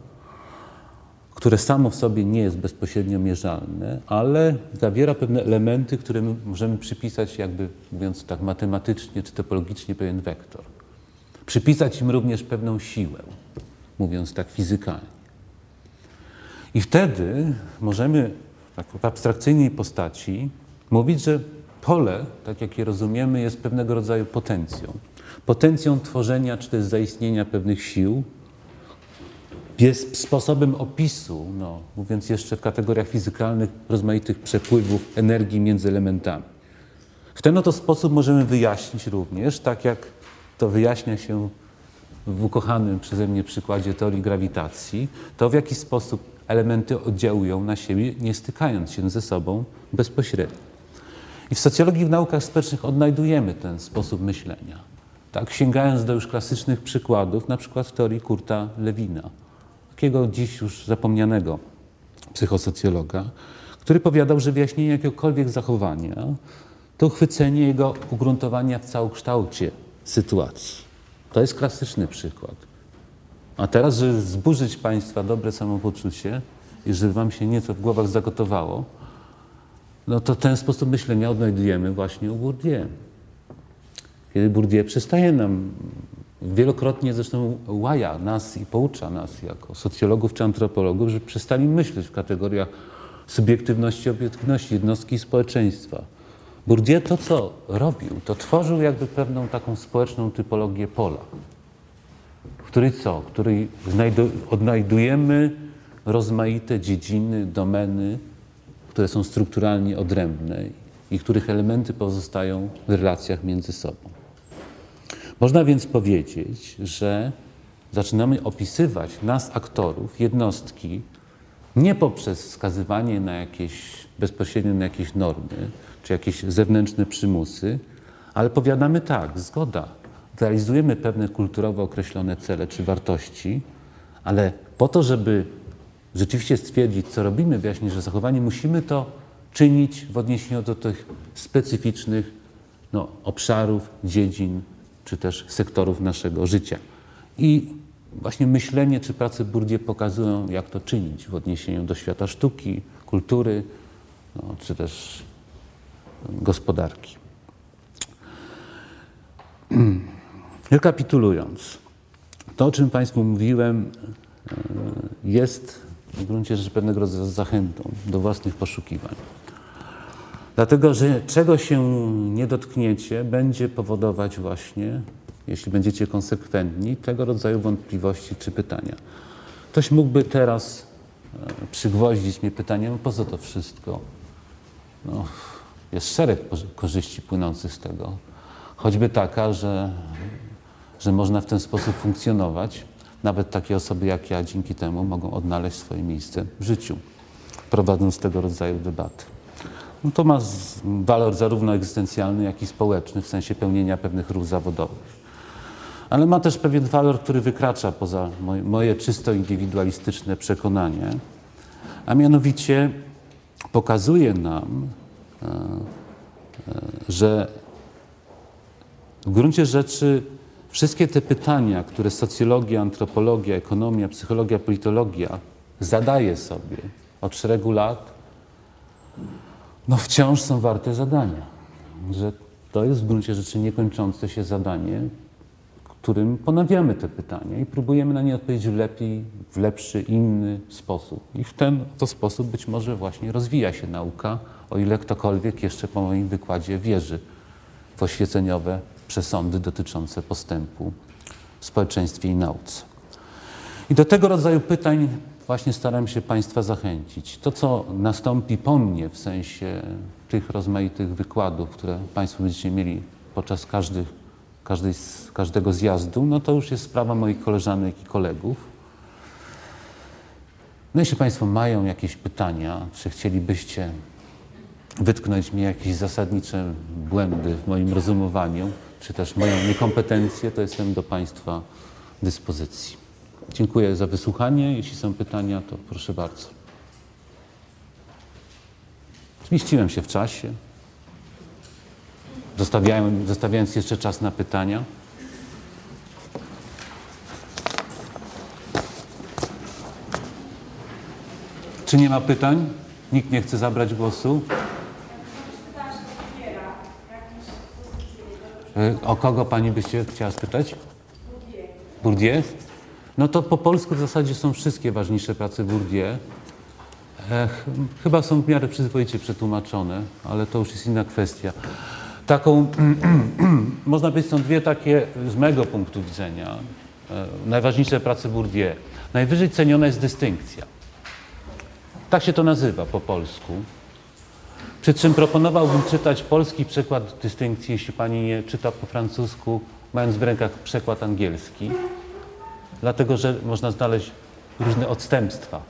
które samo w sobie nie jest bezpośrednio mierzalne, ale zawiera pewne elementy, które możemy przypisać, jakby mówiąc tak matematycznie czy topologicznie, pewien wektor. Przypisać im również pewną siłę, mówiąc tak fizykalnie. I wtedy możemy tak w abstrakcyjnej postaci mówić, że pole, tak jak je rozumiemy, jest pewnego rodzaju potencją. Potencją tworzenia czy też zaistnienia pewnych sił, jest sposobem opisu, no, mówiąc jeszcze w kategoriach fizykalnych, rozmaitych przepływów energii między elementami. W ten oto sposób możemy wyjaśnić również, tak jak to wyjaśnia się w ukochanym przeze mnie przykładzie teorii grawitacji, to w jaki sposób elementy oddziałują na siebie, nie stykając się ze sobą bezpośrednio. I w socjologii w naukach społecznych odnajdujemy ten sposób myślenia. Tak, sięgając do już klasycznych przykładów, na przykład w teorii Kurta Lewina, takiego dziś już zapomnianego psychosocjologa, który powiadał, że wyjaśnienie jakiegokolwiek zachowania to uchwycenie jego ugruntowania w całokształcie sytuacji. To jest klasyczny przykład. A teraz, żeby zburzyć Państwa dobre samopoczucie i żeby Wam się nieco w głowach zagotowało, no to ten sposób myślenia odnajdujemy właśnie u Bourdieu. Kiedy Bourdieu przestaje nam, wielokrotnie zresztą łaja nas i poucza nas jako socjologów czy antropologów, że przestali myśleć w kategoriach subiektywności, obiektywności, jednostki i społeczeństwa. Bourdieu to, co robił, to tworzył jakby pewną taką społeczną typologię pola w której co? W której odnajdujemy rozmaite dziedziny, domeny, które są strukturalnie odrębne i których elementy pozostają w relacjach między sobą. Można więc powiedzieć, że zaczynamy opisywać nas, aktorów, jednostki, nie poprzez wskazywanie na jakieś bezpośrednio na jakieś normy czy jakieś zewnętrzne przymusy, ale powiadamy tak, zgoda, realizujemy pewne kulturowo określone cele czy wartości, ale po to, żeby rzeczywiście stwierdzić, co robimy, wyjaśnić, że zachowanie, musimy to czynić w odniesieniu do tych specyficznych no, obszarów, dziedzin czy też sektorów naszego życia. I właśnie myślenie czy prace Bourdieu pokazują, jak to czynić w odniesieniu do świata sztuki, kultury, no, czy też gospodarki. Rekapitulując, to o czym Państwu mówiłem, e, jest w gruncie rzeczy pewnego rodzaju zachętą do własnych poszukiwań. Dlatego, że czego się nie dotkniecie, będzie powodować właśnie, jeśli będziecie konsekwentni, tego rodzaju wątpliwości czy pytania. Ktoś mógłby teraz e, przygwoździć mnie pytaniem, po co to wszystko? No, jest szereg korzyści płynących z tego. Choćby taka, że, że można w ten sposób funkcjonować. Nawet takie osoby jak ja dzięki temu mogą odnaleźć swoje miejsce w życiu, prowadząc tego rodzaju debaty. No to ma walor zarówno egzystencjalny, jak i społeczny, w sensie pełnienia pewnych ról zawodowych. Ale ma też pewien walor, który wykracza poza moje, moje czysto indywidualistyczne przekonanie, a mianowicie pokazuje nam, że w gruncie rzeczy wszystkie te pytania, które socjologia, antropologia, ekonomia, psychologia, politologia zadaje sobie od szeregu lat, no wciąż są warte zadania. Że to jest w gruncie rzeczy niekończące się zadanie, którym ponawiamy te pytania i próbujemy na nie odpowiedzieć w lepiej, w lepszy, inny sposób. I w ten to sposób być może właśnie rozwija się nauka, o ile ktokolwiek jeszcze po moim wykładzie wierzy w oświeceniowe przesądy dotyczące postępu w społeczeństwie i nauce. I do tego rodzaju pytań właśnie staram się Państwa zachęcić. To, co nastąpi po mnie, w sensie tych rozmaitych wykładów, które Państwo będziecie mieli podczas każdych, każdej, każdego zjazdu, no to już jest sprawa moich koleżanek i kolegów. No jeśli Państwo mają jakieś pytania, czy chcielibyście wytknąć mi jakieś zasadnicze błędy w moim rozumowaniu, czy też moją niekompetencję, to jestem do Państwa dyspozycji. Dziękuję za wysłuchanie. Jeśli są pytania, to proszę bardzo. Zmieściłem się w czasie, zostawiając, zostawiając jeszcze czas na pytania. Czy nie ma pytań? Nikt nie chce zabrać głosu? O kogo pani byście chciała spytać? Bourdieu. No to po polsku w zasadzie są wszystkie ważniejsze prace Bourdieu. chyba są w miarę przyzwoicie przetłumaczone, ale to już jest inna kwestia. Taką, można powiedzieć, są dwie takie z mego punktu widzenia e, najważniejsze prace Bourdieu. Najwyżej ceniona jest dystynkcja. Tak się to nazywa po polsku. Przy czym proponowałbym czytać polski przekład dystynkcji, jeśli pani nie czyta po francusku, mając w rękach przekład angielski dlatego że można znaleźć różne odstępstwa.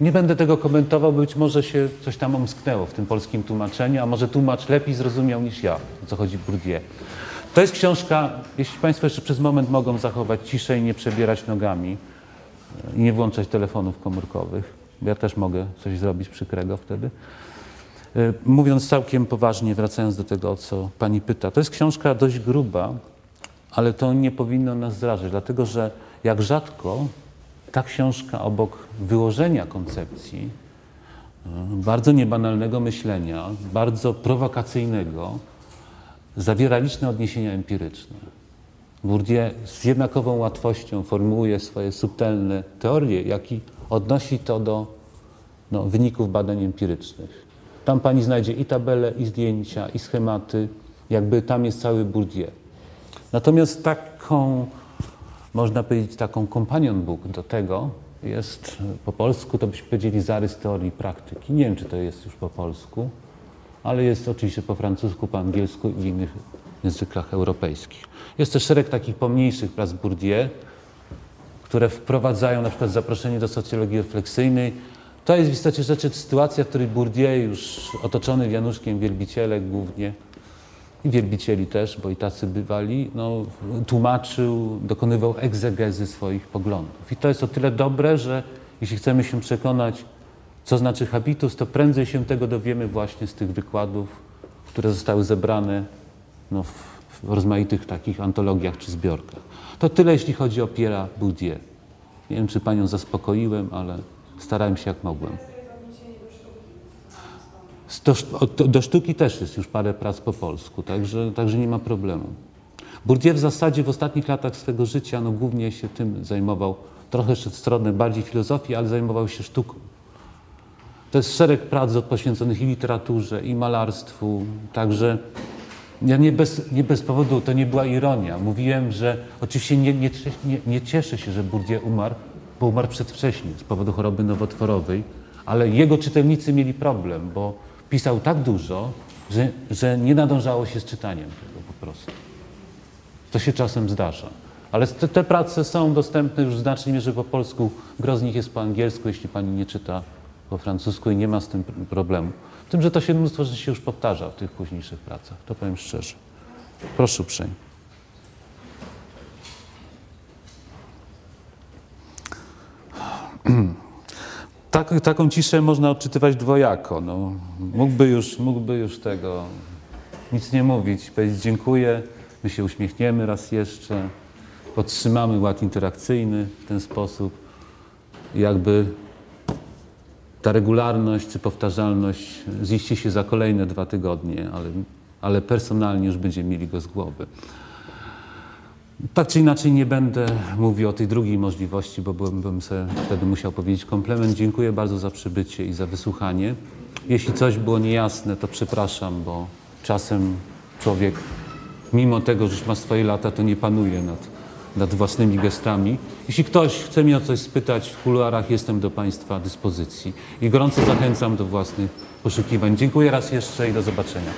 Nie będę tego komentował, być może się coś tam omsknęło w tym polskim tłumaczeniu, a może tłumacz lepiej zrozumiał niż ja, o co chodzi Bourdieu. To jest książka, jeśli Państwo jeszcze przez moment mogą zachować ciszę i nie przebierać nogami i nie włączać telefonów komórkowych, ja też mogę coś zrobić przykrego wtedy. E, mówiąc całkiem poważnie, wracając do tego, o co Pani pyta, to jest książka dość gruba, ale to nie powinno nas zrażać, dlatego że jak rzadko ta książka obok wyłożenia koncepcji, e, bardzo niebanalnego myślenia, bardzo prowokacyjnego, zawiera liczne odniesienia empiryczne. Bourdieu z jednakową łatwością formułuje swoje subtelne teorie, jak i odnosi to do no, wyników badań empirycznych. Tam pani znajdzie i tabele, i zdjęcia, i schematy, jakby tam jest cały Bourdieu. Natomiast taką, można powiedzieć, taką companion book do tego jest po polsku, to byśmy powiedzieli zarys teorii praktyki. Nie wiem, czy to jest już po polsku, ale jest oczywiście po francusku, po angielsku i innych językach europejskich. Jest też szereg takich pomniejszych prac Bourdieu, które wprowadzają na przykład zaproszenie do socjologii refleksyjnej. To jest w istocie rzeczy sytuacja, w której Bourdieu, już otoczony wianuszkiem wielbicielek głównie, i wielbicieli też, bo i tacy bywali, no, tłumaczył, dokonywał egzegezy swoich poglądów. I to jest o tyle dobre, że jeśli chcemy się przekonać, co znaczy habitus, to prędzej się tego dowiemy właśnie z tych wykładów, które zostały zebrane no, w, w rozmaitych takich antologiach czy zbiorkach. To tyle, jeśli chodzi o Pierre'a Boudier. Nie wiem, czy Panią zaspokoiłem, ale starałem się jak mogłem. Do, do, sztuki też jest już parę prac po polsku, także, także nie ma problemu. Bourdieu w zasadzie w ostatnich latach swego życia no, głównie się tym zajmował, trochę w stronę bardziej filozofii, ale zajmował się sztuką. To jest szereg prac poświęconych i literaturze, i malarstwu, także ja nie bez, nie bez powodu, to nie była ironia. Mówiłem, że oczywiście nie, nie, nie, nie cieszę się, że Bourdieu umarł, bo umarł przedwcześnie z powodu choroby nowotworowej, ale jego czytelnicy mieli problem, bo pisał tak dużo, że, że nie nadążało się z czytaniem tego po prostu. To się czasem zdarza. Ale te, te prace są dostępne już w znacznej mierze po polsku. Gro z nich jest po angielsku, jeśli pani nie czyta po francusku i nie ma z tym pr- problemu. Tym, że to się mnóstwo rzeczy się już powtarza w tych późniejszych pracach. To powiem szczerze. Proszę uprzejmie. Tak, taką ciszę można odczytywać dwojako. No, mógłby, już, mógłby już tego nic nie mówić, powiedzieć dziękuję, my się uśmiechniemy raz jeszcze, podtrzymamy ład interakcyjny w ten sposób. Jakby ta regularność czy powtarzalność ziści się za kolejne dwa tygodnie, ale, ale personalnie już będziemy mieli go z głowy. Tak czy inaczej nie będę mówił o tej drugiej możliwości, bo bym, sobie wtedy musiał powiedzieć komplement. Dziękuję bardzo za przybycie i za wysłuchanie. Jeśli coś było niejasne, to przepraszam, bo czasem człowiek, mimo tego, że już ma swoje lata, to nie panuje nad, nad własnymi gestami. Jeśli ktoś chce mnie o coś spytać w kuluarach, jestem do Państwa dyspozycji i gorąco zachęcam do własnych poszukiwań. Dziękuję raz jeszcze i do zobaczenia.